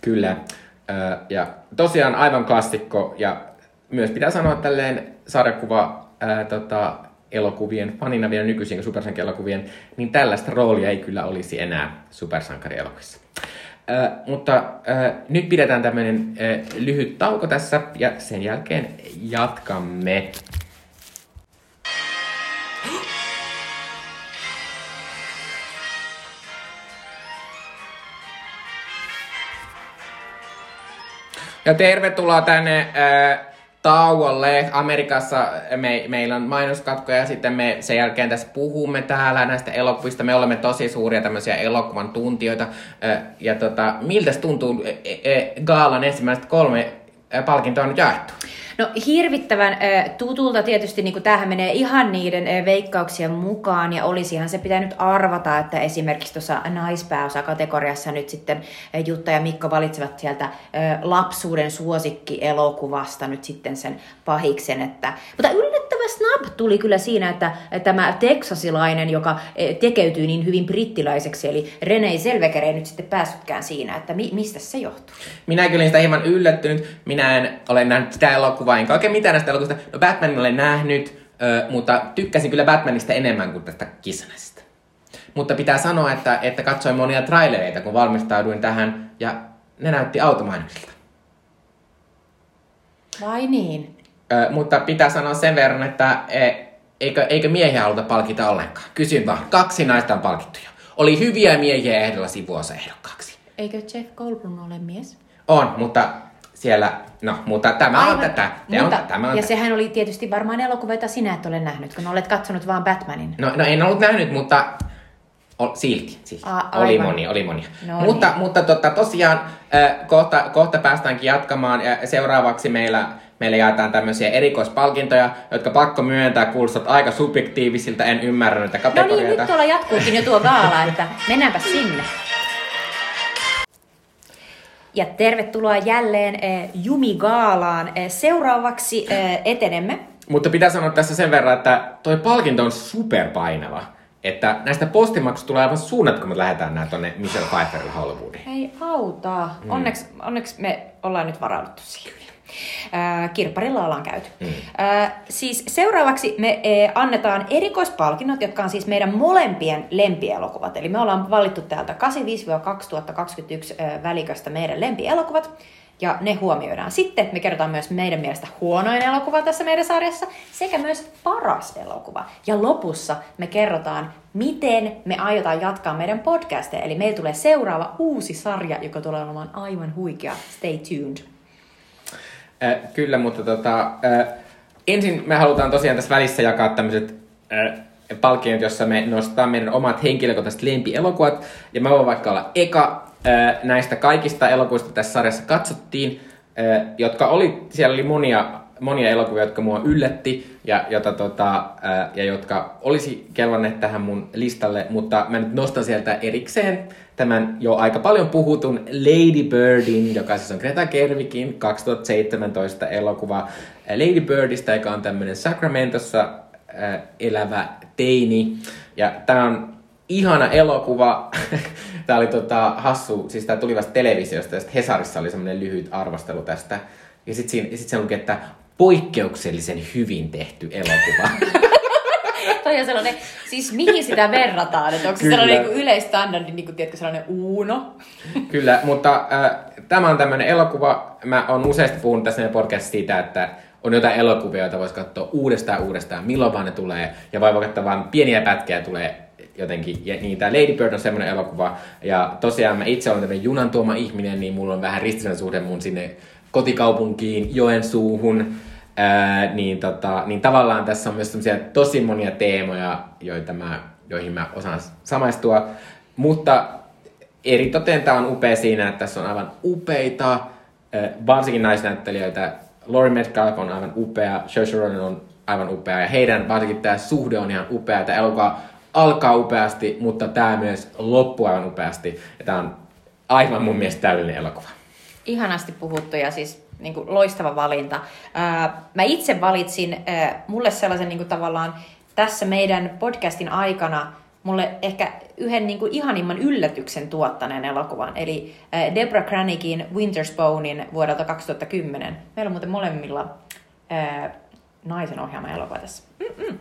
Kyllä. Äh, ja tosiaan aivan klassikko ja myös pitää sanoa tälleen sarjakuva ää, tota, elokuvien fanina vielä nykyisin supersankarielokuvien, niin tällaista roolia ei kyllä olisi enää supersankarielokuvissa. Äh, mutta äh, nyt pidetään tämmöinen äh, lyhyt tauko tässä ja sen jälkeen jatkamme. Ja tervetuloa tänne äh, tauolle. Amerikassa me, meillä on mainoskatkoja ja sitten me sen jälkeen tässä puhumme täällä näistä elokuvista. Me olemme tosi suuria tämmöisiä elokuvan tuntijoita. Ja tota, miltä tuntuu e, e, Gaalan ensimmäiset kolme palkintoa on jaettu? No hirvittävän tutulta tietysti, niin tämähän menee ihan niiden veikkauksien mukaan, ja olisihan se pitänyt arvata, että esimerkiksi tuossa naispääosa-kategoriassa nyt sitten Jutta ja Mikko valitsevat sieltä lapsuuden suosikki-elokuvasta nyt sitten sen pahiksen, että, mutta yllättävä snap tuli kyllä siinä, että tämä teksasilainen, joka tekeytyy niin hyvin brittiläiseksi, eli Rene Selveker ei nyt sitten päässytkään siinä, että mi- mistä se johtuu? Minä kyllä sitä hieman yllättynyt. Minä en ole nähnyt sitä elokuvaa elokuva, enkä oikein mitään näistä elokuvista. No Batmanin olen nähnyt, ö, mutta tykkäsin kyllä Batmanista enemmän kuin tästä kissanäisestä. Mutta pitää sanoa, että, että katsoin monia trailereita, kun valmistauduin tähän, ja ne näytti automainoksilta. Vai niin? Ö, mutta pitää sanoa sen verran, että e, eikö, eikö miehiä haluta palkita ollenkaan. Kysyn vaan, kaksi naista on palkittuja. Oli hyviä miehiä ehdolla sivuosa ehdokkaaksi. Eikö Jeff Goldblum ole mies? On, mutta siellä, no, mutta tämä Aivan. on tätä. Mutta, on, tämä on ja tätä. sehän oli tietysti varmaan elokuva, jota sinä et ole nähnyt, kun olet katsonut vaan Batmanin. No, no en ollut nähnyt, mutta o, silti. Siis. A, oli monia, oli monia. No, mutta niin. mutta tota, tosiaan äh, kohta, kohta päästäänkin jatkamaan. Ja seuraavaksi meillä, meillä jaetaan tämmöisiä erikoispalkintoja, jotka pakko myöntää kuulostat aika subjektiivisilta, en ymmärrä näitä kategorioita. No niin, nyt tuolla jatkuukin jo tuo gaala, että mennäänpä sinne. Ja tervetuloa jälleen eh, Jumi-gaalaan. Eh, seuraavaksi eh, etenemme. Mutta pitää sanoa tässä sen verran, että toi palkinto on superpainava. Että näistä postimaksuista tulee aivan suunnat, kun me lähdetään nää tonne Michelle Pfeifferille Hollywoodiin. Ei auta. Mm. Onneksi, onneksi me ollaan nyt varauduttu siihen. Äh, kirpparilla ollaan käyty. Mm. Äh, siis seuraavaksi me äh, annetaan erikoispalkinnot, jotka on siis meidän molempien lempielokuvat. Eli me ollaan valittu täältä 85-2021 äh, väliköstä meidän lempielokuvat. Ja ne huomioidaan. Sitten me kerrotaan myös meidän mielestä huonoin elokuva tässä meidän sarjassa, sekä myös paras elokuva. Ja lopussa me kerrotaan, miten me aiotaan jatkaa meidän podcasteja. Eli meillä tulee seuraava uusi sarja, joka tulee olemaan aivan huikea. Stay tuned. Kyllä, mutta tota, äh, ensin me halutaan tosiaan tässä välissä jakaa tämmöiset äh, palkinnot, jossa me nostetaan meidän omat henkilökohtaiset lempielokuvat. Ja mä voin vaikka olla eka äh, näistä kaikista elokuvista tässä sarjassa katsottiin, äh, jotka oli, siellä oli monia, monia elokuvia, jotka mua yllätti ja, jota, tota, äh, ja jotka olisi kelvanneet tähän mun listalle, mutta mä nyt nostan sieltä erikseen tämän jo aika paljon puhutun Lady Birdin, joka siis on Greta Gerwigin 2017 elokuva Lady Birdistä, joka on tämmöinen Sacramentossa äh, elävä teini. Ja tämä on ihana elokuva. tämä oli tota, hassu, siis tämä tuli vasta televisiosta ja sitten Hesarissa oli semmoinen lyhyt arvostelu tästä. Ja sitten sit se luki, että poikkeuksellisen hyvin tehty elokuva. Toi on sellainen, siis mihin sitä verrataan? Että onko se Kyllä. sellainen niin yleistandardi, niin kuin, tiedätkö, sellainen Uno? Kyllä, mutta äh, tämä on tämmöinen elokuva. Mä oon useasti puhunut tässä podcastissa siitä, että on jotain elokuvia, joita voisi katsoa uudestaan uudestaan, milloin vaan ne tulee. Ja vai katsoa vaan pieniä pätkiä tulee jotenkin. Ja niin tämä Lady Bird on semmoinen elokuva. Ja tosiaan mä itse olen tämmöinen junan tuoma ihminen, niin mulla on vähän ristiriitainen suhde mun sinne kotikaupunkiin, Joensuuhun. Ää, niin, tota, niin tavallaan tässä on myös tosi monia teemoja, joita mä, joihin mä osaan samaistua. Mutta eritoten tämä on upea siinä, että tässä on aivan upeita, äh, varsinkin naisnäyttelijöitä. Laurie Metcalf on aivan upea, Saoirse Ronan on aivan upea, ja heidän varsinkin tämä suhde on ihan upea. Tämä elokuva alkaa upeasti, mutta tämä myös loppuu aivan upeasti. Ja tämä on aivan mun mielestä täydellinen elokuva. Ihanasti puhuttu ja siis niin kuin, loistava valinta. Ää, mä itse valitsin ää, mulle sellaisen niin kuin, tavallaan tässä meidän podcastin aikana mulle ehkä yhden niin kuin, ihanimman yllätyksen tuottaneen elokuvan, eli ää, Deborah Kranickin Winter's Bonein vuodelta 2010. Meillä on muuten molemmilla naisen ohjaama elokuva tässä. Mm-mm.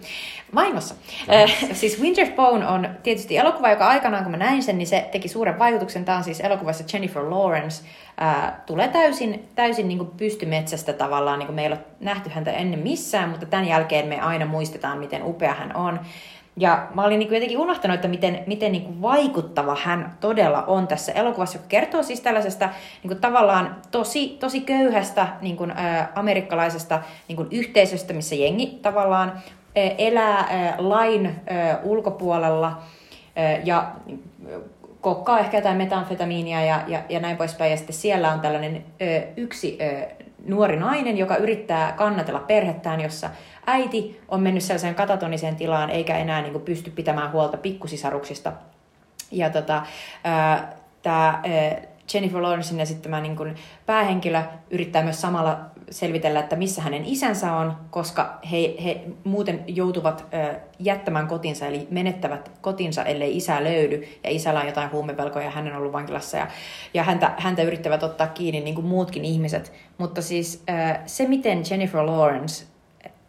Vahingossa. Äh, siis Winter's Bone on tietysti elokuva, joka aikanaan kun mä näin sen, niin se teki suuren vaikutuksen. Tämä on siis elokuvassa Jennifer Lawrence. Äh, tulee täysin, täysin niin pystymetsästä tavallaan, niin kuin me ei ole nähty häntä ennen missään, mutta tämän jälkeen me aina muistetaan, miten upea hän on. Ja mä olin niin kuin jotenkin unohtanut, että miten, miten niin kuin vaikuttava hän todella on tässä elokuvassa, joka kertoo siis tällaisesta niin kuin tavallaan tosi, tosi köyhästä niin kuin, ä, amerikkalaisesta niin kuin yhteisöstä, missä jengi tavallaan ä, elää ä, lain ä, ulkopuolella ä, ja kokkaa ehkä jotain metanfetamiinia ja, ja, ja näin poispäin. Ja sitten siellä on tällainen ä, yksi ä, nuori nainen, joka yrittää kannatella perhettään, jossa äiti on mennyt sellaiseen katatoniseen tilaan, eikä enää niin kuin, pysty pitämään huolta pikkusisaruksista. Ja tota, tämä Jennifer Lawrencein esittämä niin kuin, päähenkilö yrittää myös samalla selvitellä, että missä hänen isänsä on, koska he, he muuten joutuvat ö, jättämään kotinsa, eli menettävät kotinsa, ellei isä löydy, ja isällä on jotain huumepelkoja, ja hän on ollut vankilassa, ja, ja häntä, häntä yrittävät ottaa kiinni niin kuin muutkin ihmiset. Mutta siis ö, se, miten Jennifer Lawrence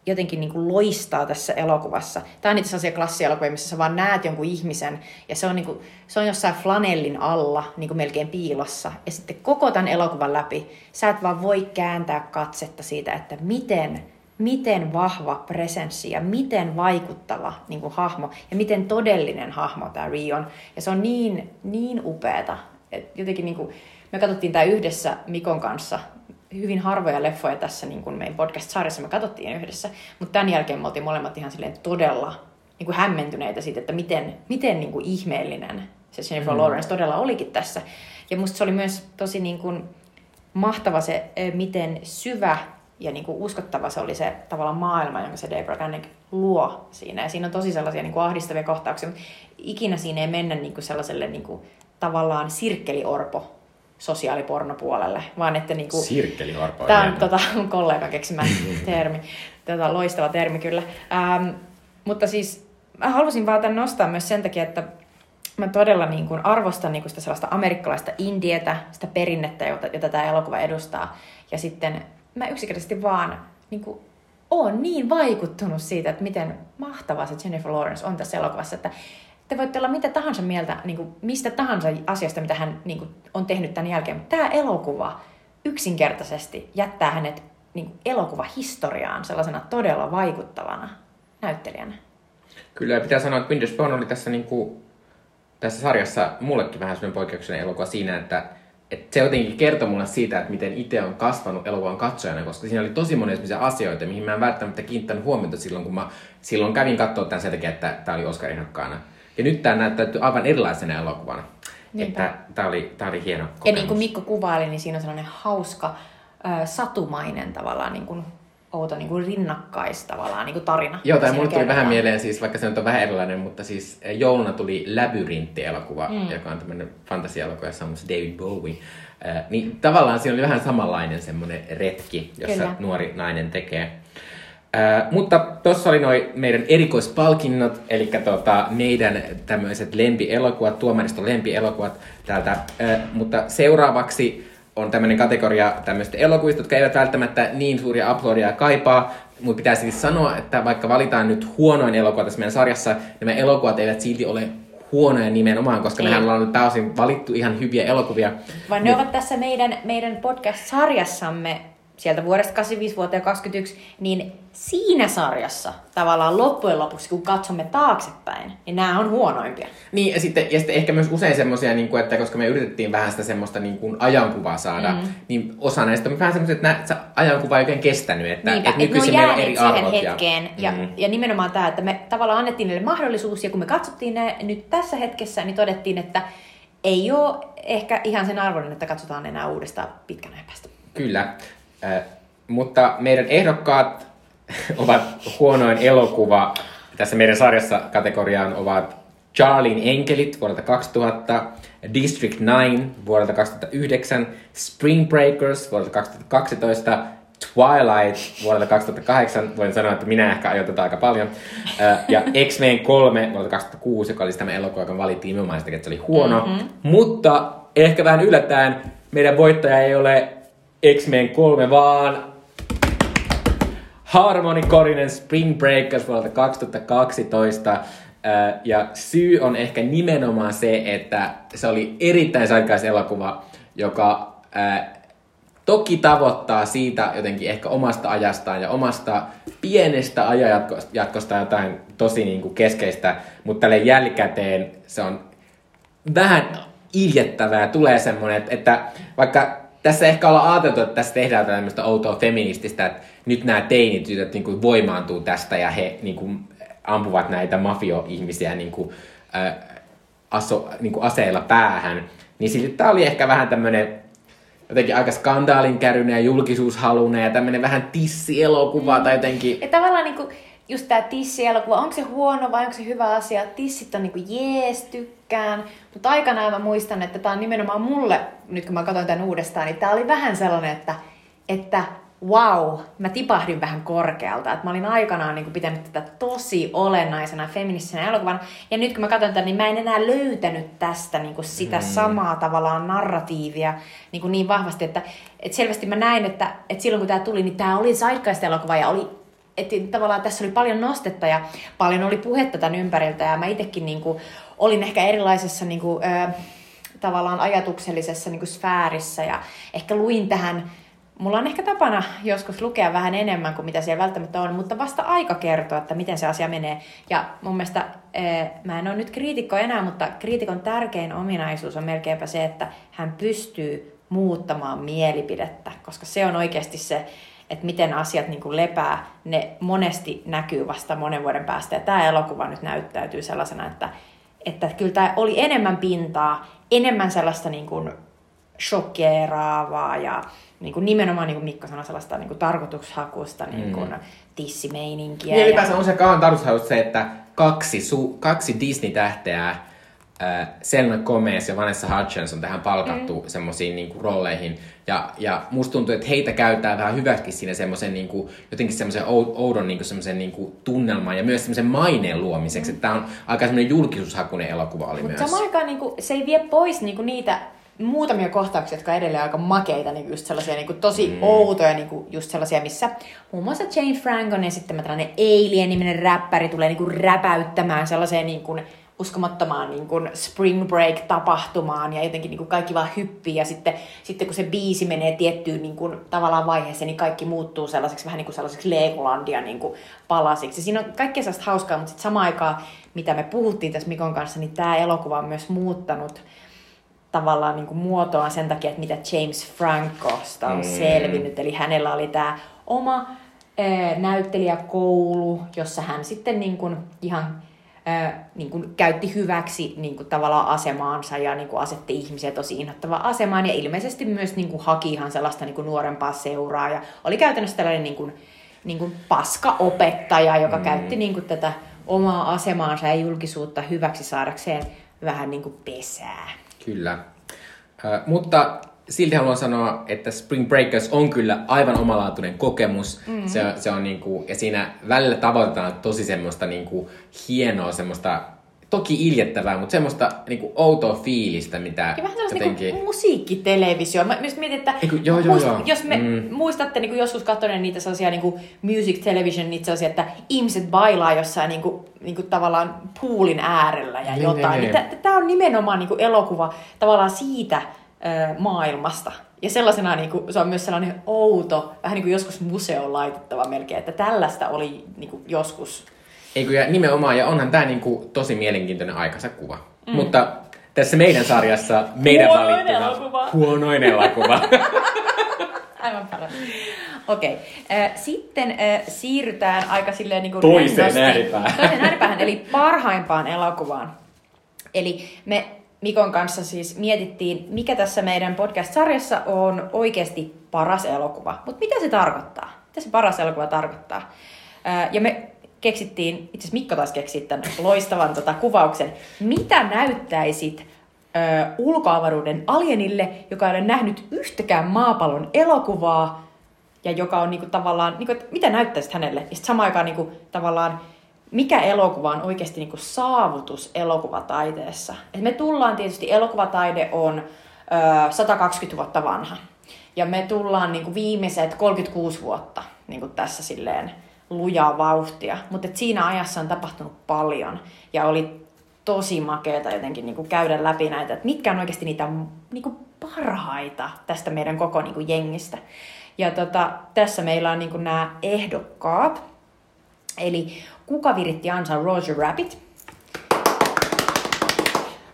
jotenkin niin kuin loistaa tässä elokuvassa. Tämä on niitä sellaisia klassielokuvia, missä sä vaan näet jonkun ihmisen, ja se on, niin kuin, se on jossain flanellin alla, niin kuin melkein piilossa. Ja sitten koko tämän elokuvan läpi sä et vaan voi kääntää katsetta siitä, että miten, miten vahva presenssi ja miten vaikuttava niin kuin hahmo ja miten todellinen hahmo tämä Ri on. Ja se on niin, niin upeeta. Et jotenkin niin kuin, me katsottiin tämä yhdessä Mikon kanssa hyvin harvoja leffoja tässä niin kuin meidän podcast-sarjassa me katsottiin yhdessä, mutta tämän jälkeen me oltiin molemmat ihan silleen todella niin kuin hämmentyneitä siitä, että miten, miten niin kuin ihmeellinen se Jennifer mm. Lawrence todella olikin tässä. Ja musta se oli myös tosi niin kuin mahtava se, miten syvä ja niin kuin uskottava se oli se tavallaan maailma, jonka se Deborah Gannick luo siinä. Ja siinä on tosi sellaisia niin kuin ahdistavia kohtauksia, mutta ikinä siinä ei mennä niin kuin sellaiselle niin kuin, tavallaan sirkkeliorpo sosiaalipornopuolelle, vaan että niinku... Sirkkeliorpo. Tämä on tota, kollega keksimä termi. Tota, loistava termi kyllä. Ähm, mutta siis mä halusin vaan tämän nostaa myös sen takia, että mä todella niin kuin arvostan niin kuin sitä sellaista amerikkalaista indietä, sitä perinnettä, jota, jota tämä elokuva edustaa. Ja sitten mä yksinkertaisesti vaan niin kuin, oon niin vaikuttunut siitä, että miten mahtava se Jennifer Lawrence on tässä elokuvassa, että te voitte olla mitä tahansa mieltä niin kuin mistä tahansa asiasta, mitä hän niin kuin, on tehnyt tämän jälkeen, mutta tämä elokuva yksinkertaisesti jättää hänet niin kuin, elokuvahistoriaan sellaisena todella vaikuttavana näyttelijänä. Kyllä, ja pitää sanoa, että Windows Bone oli tässä, niin kuin, tässä sarjassa mullekin vähän sellainen poikkeuksellinen elokuva siinä, että, että se jotenkin kertoi mulle siitä, että miten itse on kasvanut elokuvan katsojana, koska siinä oli tosi monia asioita, mihin mä en välttämättä kiinnittänyt huomiota silloin, kun mä silloin kävin katsoa tämän sen takia, että tämä oli Oscarin ehdokkaana. Ja nyt tämä näyttäytyy aivan erilaisena elokuvana. Niinpä. Että tämä oli, oli hieno kokemus. Ja niin kuin Mikko kuvaili, niin siinä on sellainen hauska, äh, satumainen tavallaan niin kuin outo niin kuin rinnakkais tavallaan niin kuin tarina. Joo, tai mulle tuli vähän mieleen, siis, vaikka se nyt on vähän erilainen, mutta siis jouluna tuli Labyrintti-elokuva, mm. joka on tämmöinen fantasia-elokuva, jossa on myös David Bowie. Äh, niin tavallaan siinä oli vähän samanlainen semmoinen retki, jossa Kyllä. nuori nainen tekee. Äh, mutta tuossa oli noin meidän erikoispalkinnot, eli tota, meidän tämmöiset lempielokuvat, tuomariston lempielokuvat täältä. Äh, mutta seuraavaksi on tämmöinen kategoria tämmöistä elokuvista, jotka eivät välttämättä niin suuria aplodia kaipaa, mun pitää siis sanoa, että vaikka valitaan nyt huonoin elokuva tässä meidän sarjassa, niin nämä elokuvat eivät silti ole huonoja nimenomaan, koska Ei. mehän ollaan pääosin valittu ihan hyviä elokuvia. Vaan ne ovat tässä meidän, meidän podcast-sarjassamme sieltä vuodesta 85 vuoteen 21, niin siinä sarjassa tavallaan loppujen lopuksi, kun katsomme taaksepäin, niin nämä on huonoimpia. Niin, ja sitten, ja sitten ehkä myös usein semmoisia, niin kuin, että koska me yritettiin vähän sitä semmoista niin kuin ajankuvaa saada, mm. niin osa näistä on vähän semmoisia, että nää, se ajankuva ei oikein kestänyt, että, Niinpä, että nykyisin meillä on eri siihen arvot. hetkeen. Ja, mm. ja, ja nimenomaan tämä, että me tavallaan annettiin niille mahdollisuus, ja kun me katsottiin ne nyt tässä hetkessä, niin todettiin, että ei ole ehkä ihan sen arvoinen, että katsotaan enää uudestaan pitkän ajan päästä. Kyllä, äh, mutta meidän ehdokkaat ovat huonoin elokuva. Tässä meidän sarjassa kategoriaan ovat Charlien enkelit vuodelta 2000, District 9 vuodelta 2009, Spring Breakers vuodelta 2012, Twilight vuodelta 2008, voin sanoa, että minä ehkä ajoin tätä aika paljon, ja X-Men 3 vuodelta 2006, joka oli siis tämä elokuva, joka valittiin nimenomaan sitä, että se oli huono. Mm-hmm. Mutta ehkä vähän yllättäen meidän voittaja ei ole X-Men 3, vaan Harmony Korinen Spring Breakers vuodelta 2012. Äh, Ja syy on ehkä nimenomaan se, että se oli erittäin sarkais elokuva, joka äh, toki tavoittaa siitä jotenkin ehkä omasta ajastaan ja omasta pienestä ajanjatkosta jotain tosi niin kuin keskeistä, mutta tälle jälkikäteen se on vähän iljettävää. Tulee semmoinen, että vaikka tässä ehkä ollaan ajateltu, että tässä tehdään tämmöistä outoa feminististä, että nyt nämä teinitytöt niin kuin voimaantuu tästä ja he niin kuin, ampuvat näitä mafio-ihmisiä niin kuin, äh, aso, niin kuin aseilla päähän. Niin silti tämä oli ehkä vähän tämmöinen jotenkin aika skandaalin kärryinen ja julkisuushalunen ja tämmöinen vähän tissielokuva tai jotenkin... Ja tavallaan niinku, just tää tissielokuva, onko se huono vai onko se hyvä asia? Tissit on niinku jees, tykkään. Mutta aikanaan mä muistan, että tää on nimenomaan mulle, nyt kun mä katsoin tän uudestaan, niin tää oli vähän sellainen, että, että wow, mä tipahdin vähän korkealta. Että mä olin aikanaan niin pitänyt tätä tosi olennaisena feministisenä elokuvana. Ja nyt kun mä katson tätä, niin mä en enää löytänyt tästä niin kuin sitä mm. samaa tavallaan narratiivia niin, kuin niin vahvasti, että, että selvästi mä näin, että, että silloin kun tämä tuli, niin tämä oli zeitgeist elokuva ja oli että tavallaan tässä oli paljon nostetta ja paljon oli puhetta tämän ympäriltä ja mä itsekin niin kuin, olin ehkä erilaisessa niin kuin, ö, tavallaan ajatuksellisessa niin kuin sfäärissä ja ehkä luin tähän Mulla on ehkä tapana joskus lukea vähän enemmän kuin mitä siellä välttämättä on, mutta vasta aika kertoa, että miten se asia menee. Ja mun mielestä, mä en ole nyt kriitikko enää, mutta kriitikon tärkein ominaisuus on melkeinpä se, että hän pystyy muuttamaan mielipidettä, koska se on oikeasti se, että miten asiat niin kuin lepää, ne monesti näkyy vasta monen vuoden päästä. Ja tämä elokuva nyt näyttäytyy sellaisena, että, että kyllä tämä oli enemmän pintaa, enemmän sellaista niin kuin shokkeeraavaa ja niin kuin nimenomaan, niin kuin Mikko sanoi, sellaista niin kuin tarkoitushakusta niin kuin mm. tissimeininkiä. Niin ylipäänsä on se kaan tarkoitushakusta se, että kaksi, su, kaksi Disney-tähteä, äh, Selma Gomez ja Vanessa Hudgens on tähän palkattu mm. semmoisiin niinku rooleihin. Ja, ja musta tuntuu, että heitä käytetään vähän hyväksi siinä semmoisen niinku, jotenkin semmoisen oudon niinku, semmoisen niinku tunnelman ja myös semmoisen maineen luomiseksi. Mm. Tämä on aika semmoinen julkisuushakunen elokuva oli Mut myös. samaan aikaan niin kuin, se ei vie pois niin kuin niitä muutamia kohtauksia, jotka edelleen aika makeita, niin just sellaisia niin kuin tosi mm. outoja, niin kuin just sellaisia, missä muun muassa Jane Frank on esittämä tällainen Alien-niminen räppäri tulee niin kuin räpäyttämään sellaiseen niin kuin uskomattomaan niin kuin spring break-tapahtumaan ja jotenkin niin kuin kaikki vaan hyppii ja sitten, sitten kun se biisi menee tiettyyn niin kuin, tavallaan vaiheeseen, niin kaikki muuttuu sellaiseksi vähän niin kuin sellaiseksi Legolandia niin kuin palasiksi. Siinä on kaikkea sellaista hauskaa, mutta sitten samaan aikaan, mitä me puhuttiin tässä Mikon kanssa, niin tämä elokuva on myös muuttanut tavallaan niin kuin muotoaan sen takia, että mitä James Francosta on mm. selvinnyt. Eli hänellä oli tämä oma ää, näyttelijäkoulu, jossa hän sitten niin kuin ihan ää, niin kuin käytti hyväksi niin kuin tavallaan asemaansa ja niin kuin asetti ihmisiä tosi inhottavaan asemaan. Ja ilmeisesti myös niin kuin haki ihan sellaista niin kuin nuorempaa seuraa. Ja oli käytännössä tällainen niin kuin, niin kuin paskaopettaja, joka mm. käytti niin kuin tätä omaa asemaansa ja julkisuutta hyväksi saadakseen vähän niin kuin pesää. Kyllä. Äh, mutta silti haluan sanoa, että Spring Breakers on kyllä aivan omalaatuinen kokemus. Mm-hmm. Se, se on niinku, ja siinä välillä tavoitetaan tosi semmoista niinku hienoa semmoista toki iljettävää, mutta semmoista niinku outoa fiilistä, mitä Ja vähän sellaista jotenkin... niinku musiikkitelevisio. Mä just mietin, että Eiku, joo, joo, joo. jos me Mm. muistatte niinku joskus katsoneet niitä sellaisia niinku music television, niitä sellaisia, että ihmiset bailaa jossain niinku, niinku tavallaan poolin äärellä ja Niin, jotain. niin, Niin, Tämä on nimenomaan niinku elokuva tavallaan siitä maailmasta. Ja sellaisena niinku, se on myös sellainen outo, vähän niin kuin joskus museoon laitettava melkein, että tällaista oli niinku joskus. Eikö, ja nimenomaan, ja onhan tämä niinku tosi mielenkiintoinen aikansa kuva. Mm. Mutta tässä meidän sarjassa meidän Huonoin valittuna... elokuva. Huonoin elokuva. Aivan paras. Okei. Okay. Sitten siirrytään aika silleen niin kuin Toiseen ääripäähän. Toiseen ääripäähän, eli parhaimpaan elokuvaan. Eli me Mikon kanssa siis mietittiin, mikä tässä meidän podcast-sarjassa on oikeasti paras elokuva. Mutta mitä se tarkoittaa? Mitä se paras elokuva tarkoittaa? Ja me keksittiin, itse asiassa Mikko taas keksi tämän loistavan tota, kuvauksen. Mitä näyttäisit ö, ulkoavaruuden alienille, joka ei ole nähnyt yhtäkään maapallon elokuvaa, ja joka on niinku tavallaan, niinku, mitä näyttäisit hänelle? Ja sitten samaan aikaan niinku, tavallaan, mikä elokuva on oikeasti niinku saavutus elokuvataiteessa. Et me tullaan tietysti, elokuvataide on ö, 120 vuotta vanha. Ja me tullaan niinku viimeiset 36 vuotta niinku tässä silleen lujaa vauhtia. Mutta siinä ajassa on tapahtunut paljon. Ja oli tosi makeeta jotenkin niinku käydä läpi näitä, että mitkä on oikeasti niitä niinku parhaita tästä meidän koko niinku jengistä. Ja tota, tässä meillä on niinku nämä ehdokkaat. Eli kuka viritti ansa Roger Rabbit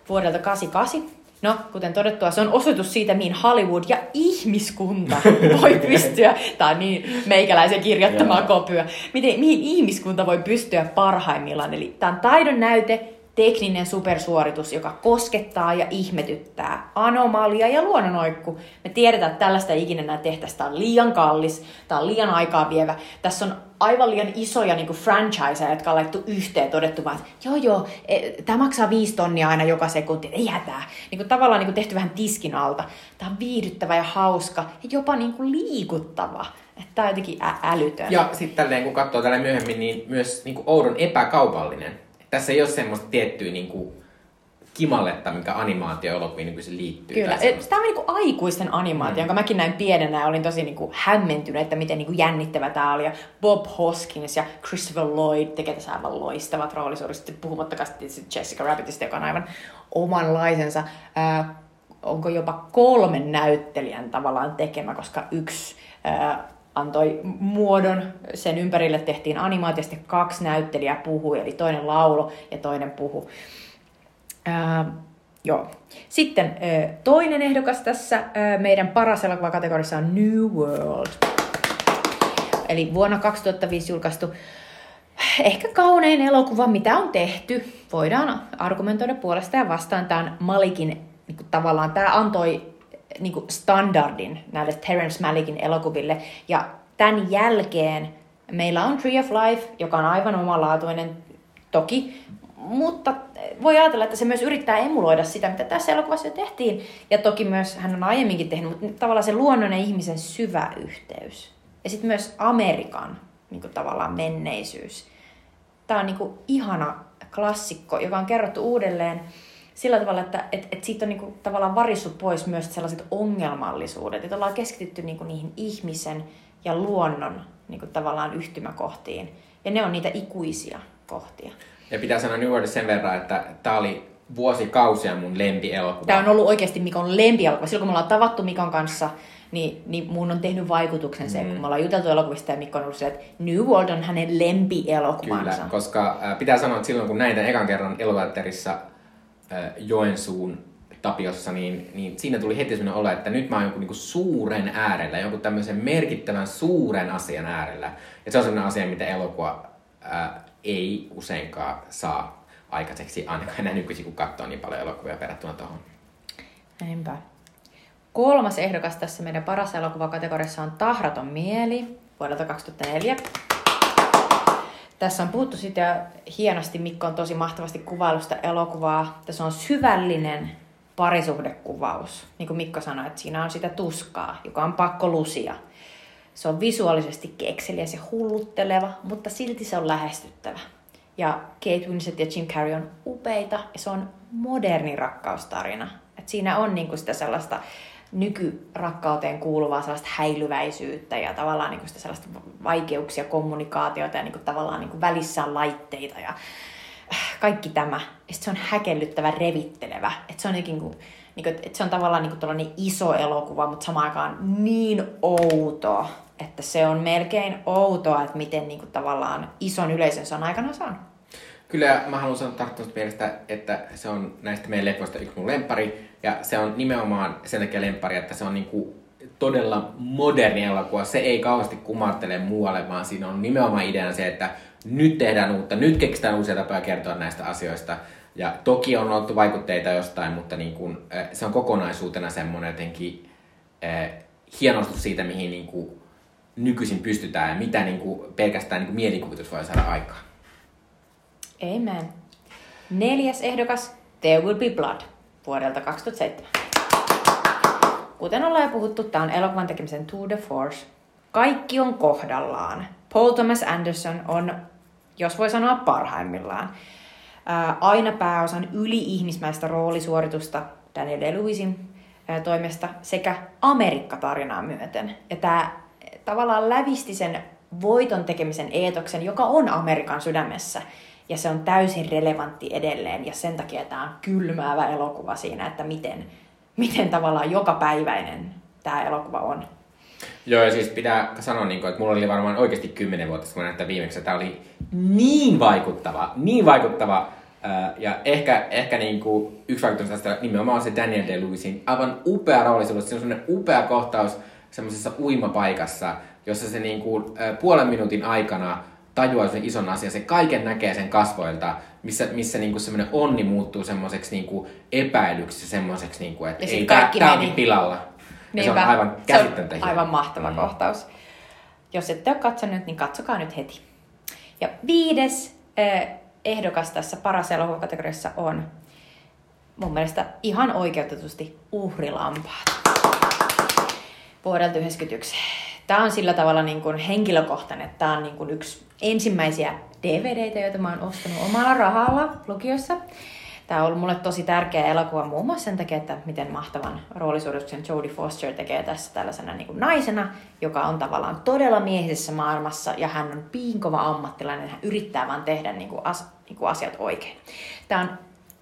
vuodelta 88. No, kuten todettua, se on osoitus siitä, mihin Hollywood ja ihmiskunta voi pystyä, tai niin meikäläisen kirjoittamaa Joo. kopyä, miten, mihin ihmiskunta voi pystyä parhaimmillaan. Eli tämä on taidon näyte, tekninen supersuoritus, joka koskettaa ja ihmetyttää. Anomalia ja luonnonoikku. Me tiedetään, että tällaista ei ikinä enää tehtäisi. Tämä on liian kallis, tämä on liian aikaa vievä. Tässä on aivan liian isoja niin franchiseja, jotka on laittu yhteen todettu vaan, että joo joo, e, tämä maksaa viisi tonnia aina joka sekunti, ei hätää. Niin kuin tavallaan niin kuin tehty vähän tiskin alta. Tämä on viihdyttävä ja hauska ja jopa niin kuin liikuttava. Tämä on jotenkin ä- älytön. Ja sitten kun katsoo tällä myöhemmin, niin myös niin kuin oudon epäkaupallinen. Tässä ei ole semmoista tiettyä niin kuin kimalletta, mikä animaatio-elokuviin nykyisin liittyy. Kyllä. Tämä on niinku aikuisten animaatio, mm. jonka mäkin näin pienenä ja olin tosi niinku hämmentynyt, että miten niinku jännittävä tämä oli. Ja Bob Hoskins ja Christopher Lloyd tekee tässä aivan loistavat roolisurista, puhumattakaan Jessica Rabbitista, joka on aivan omanlaisensa. Ää, onko jopa kolmen näyttelijän tavallaan tekemä, koska yksi antoi muodon, sen ympärille tehtiin animaatio, sitten kaksi näyttelijää puhui, eli toinen laulo ja toinen puhu. Ää, joo. Sitten ää, toinen ehdokas tässä ää, meidän paras elokuvakategoriassa on New World. Eli vuonna 2005 julkaistu ehkä kaunein elokuva, mitä on tehty. Voidaan argumentoida puolesta ja vastaan. Tämä on Malikin, niin kuin tavallaan, tämä antoi niin kuin standardin näille Terence Malikin elokuville. Ja tämän jälkeen meillä on Tree of Life, joka on aivan omalaatuinen toki, mutta voi ajatella, että se myös yrittää emuloida sitä, mitä tässä elokuvassa jo tehtiin. Ja toki myös hän on aiemminkin tehnyt, mutta tavallaan se luonnon ja ihmisen syvä yhteys. Ja sitten myös Amerikan niin kuin tavallaan menneisyys. Tämä on niin kuin ihana klassikko, joka on kerrottu uudelleen sillä tavalla, että et, et siitä on niin kuin tavallaan varissut pois myös sellaiset ongelmallisuudet. Että ollaan keskitytty niin kuin niihin ihmisen ja luonnon niin kuin tavallaan yhtymäkohtiin. Ja ne on niitä ikuisia kohtia. Ja pitää sanoa New World sen verran, että tämä oli vuosikausia mun lempielokuva. Tämä on ollut oikeasti Mikon lempielokuva. Silloin kun me ollaan tavattu Mikon kanssa, niin, niin mun on tehnyt vaikutuksen se, mm. kun me ollaan juteltu elokuvista ja Mikko on ollut se, että New World on hänen lempielokuvansa. Kyllä, koska äh, pitää sanoa, että silloin kun näin tämän ekan kerran elokuvateatterissa äh, Joensuun Tapiossa, niin, niin siinä tuli heti sellainen olo, että nyt mä oon jonkun niinku suuren äärellä, jonkun tämmöisen merkittävän suuren asian äärellä. Ja se on sellainen asia, mitä elokuva äh, ei useinkaan saa aikaiseksi, ainakaan enää nykyisin, kun katsoo niin paljon elokuvia verrattuna tuohon. Näinpä. Kolmas ehdokas tässä meidän paras elokuvakategoriassa on Tahraton mieli vuodelta 2004. Tässä on puhuttu sitä hienosti, Mikko on tosi mahtavasti kuvailusta elokuvaa. Tässä on syvällinen parisuhdekuvaus. Niin kuin Mikko sanoi, että siinä on sitä tuskaa, joka on pakko lusia. Se on visuaalisesti kekseliäs ja hullutteleva, mutta silti se on lähestyttävä. Ja Kate Winslet ja Jim Carrey on upeita ja se on moderni rakkaustarina. Et siinä on niinku sitä sellaista nykyrakkauteen kuuluvaa sellaista häilyväisyyttä ja tavallaan niinku sitä sellaista vaikeuksia, kommunikaatiota ja niinku tavallaan niinku välissä on laitteita ja äh, kaikki tämä. Ja se on häkellyttävä, revittelevä. Et se on niinku, niinku, et se on tavallaan niinku iso elokuva, mutta samaan aikaan niin outo, että se on melkein outoa, että miten niinku tavallaan ison yleisön se on aikana saanut. Kyllä mä haluan sanoa tarttumasta mielestä, että se on näistä meidän leffoista yksi mun lempari. Ja se on nimenomaan sen takia lempari, että se on niinku todella moderni elokuva. Se ei kauheasti kumartele muualle, vaan siinä on nimenomaan ideana se, että nyt tehdään uutta, nyt keksitään uusia tapoja kertoa näistä asioista. Ja toki on ollut vaikutteita jostain, mutta niin kun, se on kokonaisuutena semmoinen jotenkin äh, hienostus siitä, mihin niin kuin nykyisin pystytään ja mitä niin kuin pelkästään niin kuin mielikuvitus voi saada aikaan. Amen. Neljäs ehdokas, There Will Be Blood, vuodelta 2007. Kuten ollaan jo puhuttu, tämä on elokuvan tekemisen Tour de Force. Kaikki on kohdallaan. Paul Thomas Anderson on, jos voi sanoa, parhaimmillaan. Ää, aina pääosan yli-ihmismäistä roolisuoritusta Daniel DeLuisin toimesta sekä Amerikka-tarinaa myöten. Ja tämä tavallaan lävisti sen voiton tekemisen eetoksen, joka on Amerikan sydämessä. Ja se on täysin relevantti edelleen. Ja sen takia tämä on kylmäävä elokuva siinä, että miten, miten tavallaan jokapäiväinen tämä elokuva on. Joo, ja siis pitää sanoa, niin kuin, että mulla oli varmaan oikeasti kymmenen vuotta, kun näin viimeksi, tämä oli niin vaikuttava, niin vaikuttava. ja ehkä, ehkä niin kuin, yksi vaikutus tästä nimenomaan on se Daniel DeLuisin aivan upea rooli. Se on sellainen upea kohtaus, semmoisessa uimapaikassa, jossa se niin kuin, puolen minuutin aikana tajuaa sen ison asian, se kaiken näkee sen kasvoilta, missä, missä niin kuin semmoinen onni muuttuu semmoiseksi niin kuin epäilyksi, semmoiseksi, niin kuin, että ei, tämä onkin pilalla. Ja se on aivan käsittämättä Se on aivan mahtava mm. kohtaus. Jos ette ole katsonut, niin katsokaa nyt heti. Ja viides eh, ehdokas tässä paras elokuvakategoriassa on mun mielestä ihan oikeutetusti uhrilampaat vuodelta 1991. Tämä on sillä tavalla niin kuin henkilökohtainen, että tämä on niin kuin yksi ensimmäisiä DVDitä, joita mä oon ostanut omalla rahalla lukiossa. Tämä on ollut mulle tosi tärkeä elokuva muun muassa sen takia, että miten mahtavan roolisuorituksen Jodie Foster tekee tässä tällaisena niin kuin naisena, joka on tavallaan todella miehisessä maailmassa ja hän on piinkova ammattilainen, hän yrittää vaan tehdä niin kuin as, niin kuin asiat oikein. Tämä on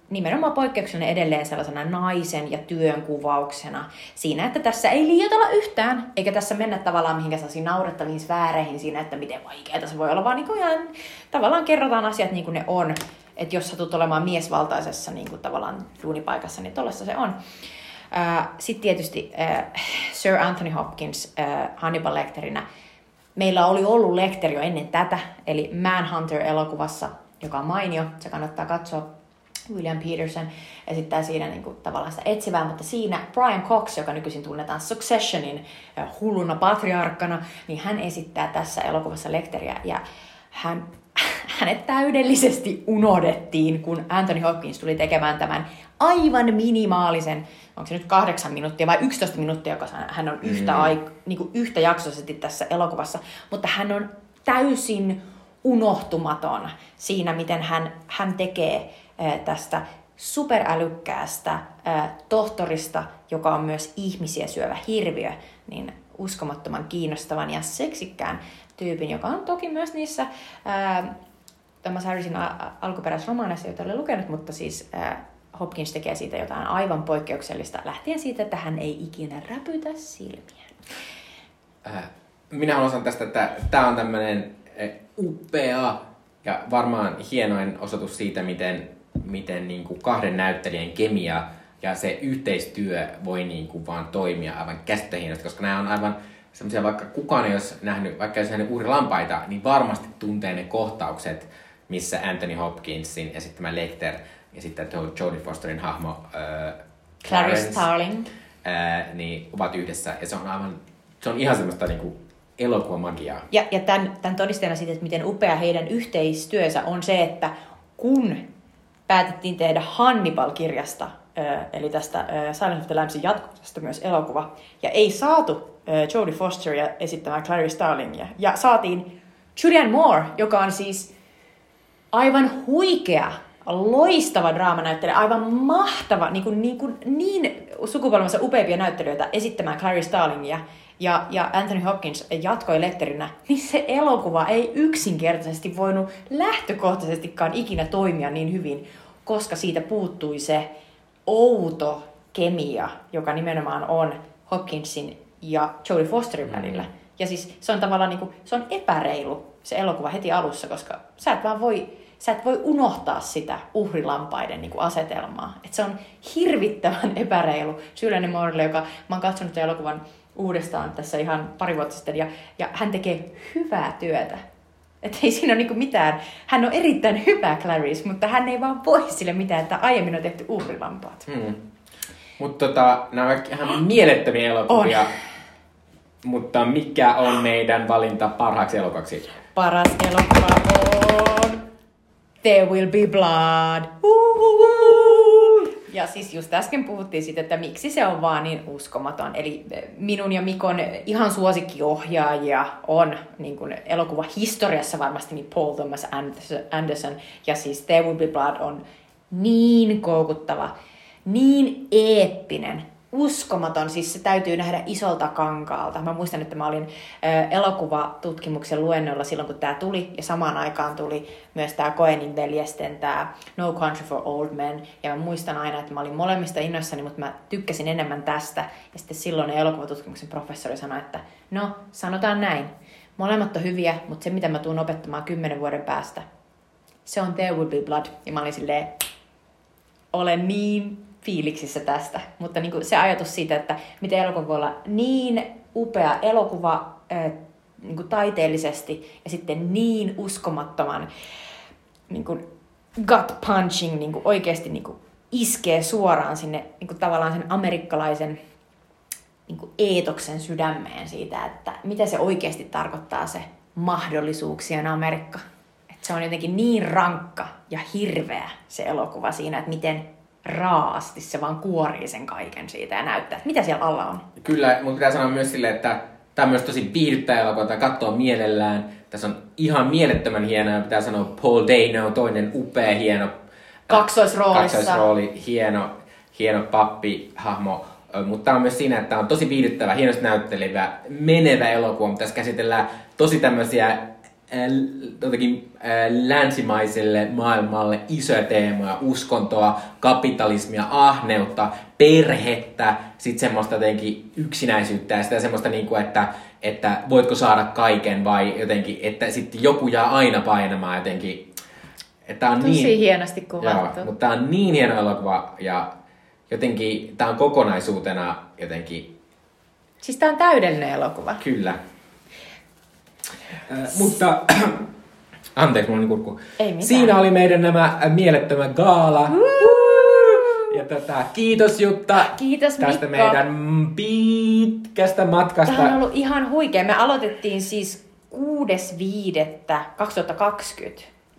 nimenomaan poikkeuksellinen edelleen sellaisena naisen ja työn kuvauksena siinä, että tässä ei liioitella yhtään, eikä tässä mennä tavallaan mihinkään sellaisiin naurettaviin sfääreihin siinä, että miten vaikeaa se voi olla, vaan niin ihan tavallaan kerrotaan asiat niin kuin ne on. Että jos satut olemaan miesvaltaisessa niin kuin tavallaan duunipaikassa, niin tuollaista se on. Sitten tietysti Sir Anthony Hopkins Hannibal Lecterinä. Meillä oli ollut Lecter jo ennen tätä, eli Manhunter-elokuvassa, joka on mainio. Se kannattaa katsoa William Peterson esittää siinä niin kuin, tavallaan sitä etsivää, mutta siinä Brian Cox, joka nykyisin tunnetaan Successionin hulluna patriarkkana, niin hän esittää tässä elokuvassa Lecteria ja hän, hänet täydellisesti unohdettiin, kun Anthony Hopkins tuli tekemään tämän aivan minimaalisen, onko se nyt kahdeksan minuuttia vai 11 minuuttia, joka hän on yhtä, mm. aik, niin kuin yhtä jaksoisesti tässä elokuvassa, mutta hän on täysin unohtumaton siinä, miten hän, hän tekee tästä superälykkäästä tohtorista, joka on myös ihmisiä syövä hirviö, niin uskomattoman kiinnostavan ja seksikkään tyypin, joka on toki myös niissä Thomas Harrisin alkuperäisromaaneissa, joita olen lukenut, mutta siis Hopkins tekee siitä jotain aivan poikkeuksellista, lähtien siitä, että hän ei ikinä räpytä silmiä. Minä sanoa tästä, että tämä on tämmöinen upea ja varmaan hienoin osoitus siitä, miten miten niin kuin kahden näyttelijän kemia ja se yhteistyö voi niin kuin vaan toimia aivan käsittämättä koska nämä on aivan semmoisia, vaikka kukaan ei olisi nähnyt, vaikka olisi nähnyt Uuri Lampaita, niin varmasti tuntee ne kohtaukset, missä Anthony Hopkinsin esittämä Lecter ja sitten Jodie Fosterin hahmo äh, Clarice Starling äh, niin ovat yhdessä. Ja se on aivan, se on ihan semmoista niin kuin elokuvamagiaa. Ja, ja tämän, tämän todisteena siitä, että miten upea heidän yhteistyönsä on se, että kun päätettiin tehdä Hannibal-kirjasta, eli tästä Silence of the Lambsin jatkosta myös elokuva. Ja ei saatu Jodie Fosteria esittämään Clarice Starlingia. Ja saatiin Julianne Moore, joka on siis aivan huikea, loistava draamanäyttelijä, aivan mahtava, niin, kuin, niin, kuin, niin sukupolvensa upeimpia näyttelijöitä esittämään Clary Starlingia, ja, ja Anthony Hopkins jatkoi letterinä, niin se elokuva ei yksinkertaisesti voinut lähtökohtaisestikaan ikinä toimia niin hyvin, koska siitä puuttui se outo kemia, joka nimenomaan on Hopkinsin ja Jodie Fosterin välillä. Ja siis se on tavallaan niin kuin, se on epäreilu se elokuva heti alussa, koska sä et vaan voi, sä et voi unohtaa sitä uhrilampaiden niin kuin asetelmaa. Et se on hirvittävän epäreilu. Syyläinen Morley, joka mä oon katsonut elokuvan uudestaan tässä ihan pari vuotta sitten, ja, ja hän tekee hyvää työtä. Että ei siinä ole niinku mitään. Hän on erittäin hyvä Clarice, mutta hän ei vaan voi sille mitään, että aiemmin on tehty uhrilampaat. Hmm. Mutta tota, nämä ovat ihan mielettömiä elokuvia. On. Mutta mikä on meidän valinta parhaaksi elokuvaksi? Paras elokuva on There Will Be Blood. Uhuhu. Ja siis just äsken puhuttiin siitä, että miksi se on vaan niin uskomaton. Eli minun ja Mikon ihan suosikkiohjaajia on niin kuin elokuva historiassa varmasti niin Paul Thomas Anderson. Ja siis There Will Be Blood on niin koukuttava, niin eeppinen, uskomaton, siis se täytyy nähdä isolta kankaalta. Mä muistan, että mä olin elokuvatutkimuksen luennolla silloin, kun tämä tuli, ja samaan aikaan tuli myös tämä Coenin veljesten tämä No Country for Old Men, ja mä muistan aina, että mä olin molemmista innoissani, mutta mä tykkäsin enemmän tästä, ja sitten silloin elokuvatutkimuksen professori sanoi, että no, sanotaan näin, molemmat on hyviä, mutta se mitä mä tuun opettamaan kymmenen vuoden päästä, se on There Will Be Blood, ja mä olin silleen, olen niin fiiliksissä tästä. Mutta niin kuin se ajatus siitä, että miten elokuva voi olla niin upea elokuva niin kuin taiteellisesti ja sitten niin uskomattoman niin kuin gut punching, niin kuin oikeasti niin kuin iskee suoraan sinne niin kuin tavallaan sen amerikkalaisen niin kuin eetoksen sydämeen siitä, että mitä se oikeasti tarkoittaa se mahdollisuuksien Amerikka. Että se on jotenkin niin rankka ja hirveä se elokuva siinä, että miten raasti se vaan kuorii sen kaiken siitä ja näyttää, että mitä siellä alla on. Kyllä, mutta pitää sanoa myös silleen, että tämä on myös tosi viihdyttävä elokuva, tai katsoa mielellään. Tässä on ihan mielettömän hienoa, pitää sanoa Paul Dano, toinen upea, hieno kaksoisroolissa. Kaksoisrooli, hieno, hieno pappihahmo. Mutta tämä on myös siinä, että tämä on tosi viihdyttävä, hienosti näyttelevä, menevä elokuva, mutta tässä käsitellään tosi tämmöisiä jotenkin länsimaiselle maailmalle isoja teemoja, uskontoa, kapitalismia, ahneutta, perhettä, sitten semmoista jotenkin yksinäisyyttä ja sitä semmoista, niin kuin, että, että voitko saada kaiken vai jotenkin, että sitten joku jää aina painamaan jotenkin. Että on Tosi niin, hienosti kuvattu. Joo, mutta tämä on niin hieno elokuva ja jotenkin tämä on kokonaisuutena jotenkin... Siis tämä on täydellinen elokuva. Kyllä. Äh, mutta anteeksi, mulla on kurkku. Siinä oli meidän nämä mielettömän gaala. Ja tota, kiitos Jutta kiitos, tästä Mikko. meidän pitkästä matkasta. Tämä on ollut ihan huikea. Me aloitettiin siis 6.5.2020.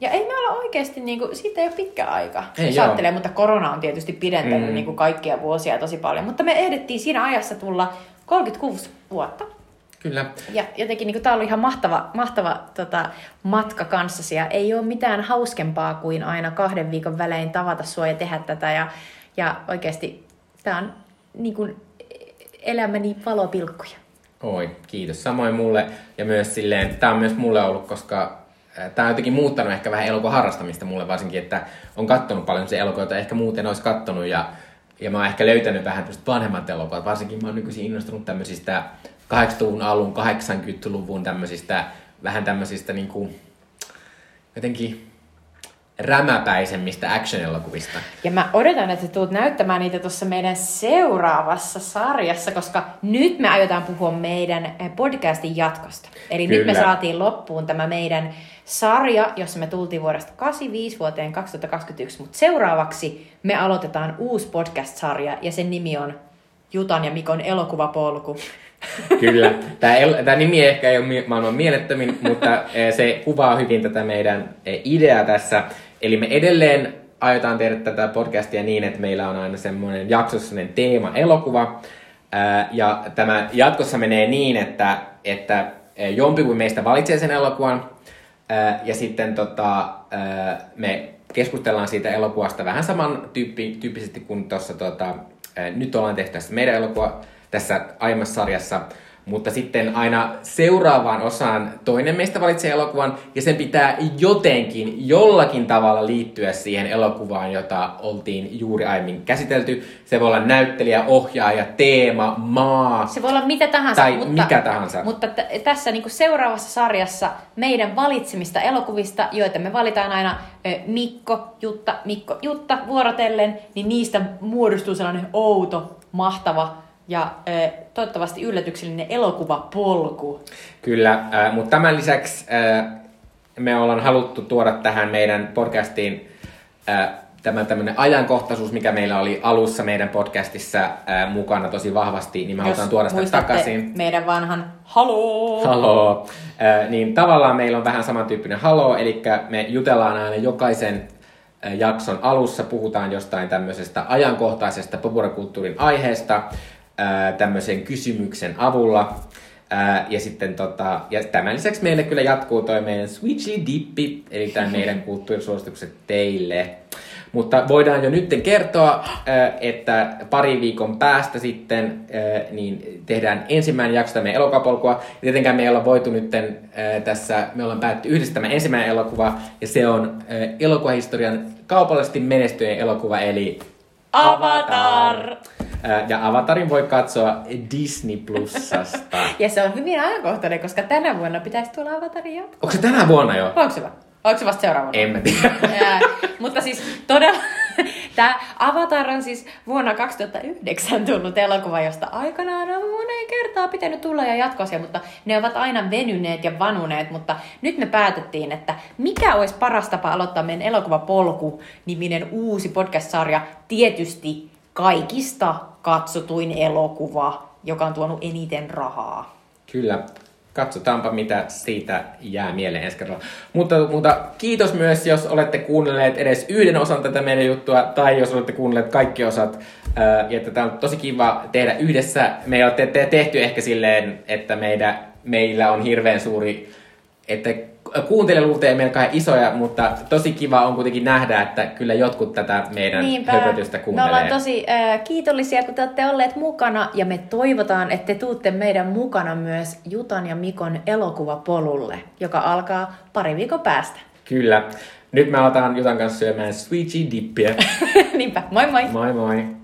Ja ei me olla oikeasti, niin kuin, siitä ei ole pitkä aika, ei, mutta korona on tietysti pidentänyt mm. niin kuin kaikkia vuosia tosi paljon. Mutta me ehdittiin siinä ajassa tulla 36 vuotta. Kyllä. Ja jotenkin niin tämä oli ihan mahtava, mahtava tota, matka kanssasi ja ei ole mitään hauskempaa kuin aina kahden viikon välein tavata sua ja tehdä tätä. Ja, ja oikeasti tämä on niin kuin, elämäni valopilkkuja. Oi, kiitos. Samoin mulle ja myös silleen, tämä on myös mulle ollut, koska tämä on jotenkin muuttanut ehkä vähän elokuvan harrastamista mulle varsinkin, että on kattonut paljon se elokuva, jota ehkä muuten olisi kattonut ja, ja mä oon ehkä löytänyt vähän vanhemmat elokuvat. Varsinkin mä oon nykyisin innostunut tämmöisistä 80-luvun alun, 80-luvun tämmöisistä, vähän tämmöisistä niin kuin, jotenkin rämäpäisemmistä action-elokuvista. Ja mä odotan, että tulet näyttämään niitä tuossa meidän seuraavassa sarjassa, koska nyt me aiotaan puhua meidän podcastin jatkosta. Eli Kyllä. nyt me saatiin loppuun tämä meidän sarja, jossa me tultiin vuodesta 85 vuoteen 2021, mutta seuraavaksi me aloitetaan uusi podcast-sarja ja sen nimi on Jutan ja Mikon elokuvapolku. Kyllä. Tämä, el- tämä nimi ehkä ei ole maailman mielettömin, mutta eh, se kuvaa hyvin tätä meidän eh, ideaa tässä. Eli me edelleen aiotaan tehdä tätä podcastia niin, että meillä on aina semmoinen jaksossa teema elokuva. Ja tämä jatkossa menee niin, että, että eh, jompi kuin meistä valitsee sen elokuvan, ja sitten tota, me keskustellaan siitä elokuvasta vähän saman tyyppi, tyyppisesti kuin tuossa tota, nyt ollaan tehty tässä meidän elokuva tässä aiemmassa sarjassa. Mutta sitten aina seuraavaan osaan toinen meistä valitsee elokuvan ja sen pitää jotenkin, jollakin tavalla liittyä siihen elokuvaan, jota oltiin juuri aiemmin käsitelty. Se voi olla näyttelijä, ohjaaja, teema, maa. Se voi olla mitä tahansa. Tai mutta, mikä tahansa. Mutta t- tässä niin seuraavassa sarjassa meidän valitsemista elokuvista, joita me valitaan aina Mikko, Jutta, Mikko, Jutta vuorotellen, niin niistä muodostuu sellainen outo, mahtava ja toivottavasti yllätyksellinen elokuvapolku. Kyllä, äh, mutta tämän lisäksi äh, me ollaan haluttu tuoda tähän meidän podcastiin äh, tämä tämmöinen ajankohtaisuus, mikä meillä oli alussa meidän podcastissa äh, mukana tosi vahvasti, niin me halutaan tuoda sitä takaisin. meidän vanhan haloo. Haloo. Äh, niin tavallaan meillä on vähän samantyyppinen haloo, eli me jutellaan aina jokaisen jakson alussa, puhutaan jostain tämmöisestä ajankohtaisesta populaarikulttuurin aiheesta tämmöisen kysymyksen avulla. Ää, ja sitten tota, ja tämän lisäksi meille kyllä jatkuu toi meidän Switchy Dippi, eli tämä meidän kulttuurisuositukset teille. Mutta voidaan jo nyt kertoa, että pari viikon päästä sitten niin tehdään ensimmäinen jakso tämän elokapolkua. Tietenkään me ei olla voitu nyt tässä, me ollaan päätty yhdessä tämä ensimmäinen elokuva, ja se on elokuvahistorian kaupallisesti menestyneen elokuva, eli Avatar! Ää, Ja Avatarin voi katsoa Disney Plusasta. Ja se on hyvin ajankohtainen, koska tänä vuonna pitäisi tulla Avatarin jatko. Onko se tänä vuonna jo? Onko se va? Onko se vasta seuraavana? En mä tiedä. Ää, mutta siis todella, tämä Avatar on siis vuonna 2009 tullut elokuva, josta aikanaan on moneen kertaa pitänyt tulla ja jatkosia, mutta ne ovat aina venyneet ja vanuneet, mutta nyt me päätettiin, että mikä olisi paras tapa aloittaa meidän elokuvapolku-niminen uusi podcast-sarja, tietysti kaikista katsotuin elokuva, joka on tuonut eniten rahaa. Kyllä. Katsotaanpa, mitä siitä jää mieleen ensi kerralla. Mutta, mutta kiitos myös, jos olette kuunnelleet edes yhden osan tätä meidän juttua, tai jos olette kuunnelleet kaikki osat. Ää, Ja että tämä on tosi kiva tehdä yhdessä. Me ei ole te- te- tehty ehkä silleen, että meidän, meillä on hirveän suuri, että kuuntelijaluvut ei meillä isoja, mutta tosi kiva on kuitenkin nähdä, että kyllä jotkut tätä meidän höpötystä me kuuntelee. ollaan tosi äh, kiitollisia, kun te olette olleet mukana ja me toivotaan, että te tuutte meidän mukana myös Jutan ja Mikon elokuvapolulle, joka alkaa pari viikon päästä. Kyllä. Nyt me aletaan Jutan kanssa syömään Sweetie Dippiä. Niinpä, moi moi! Moi moi!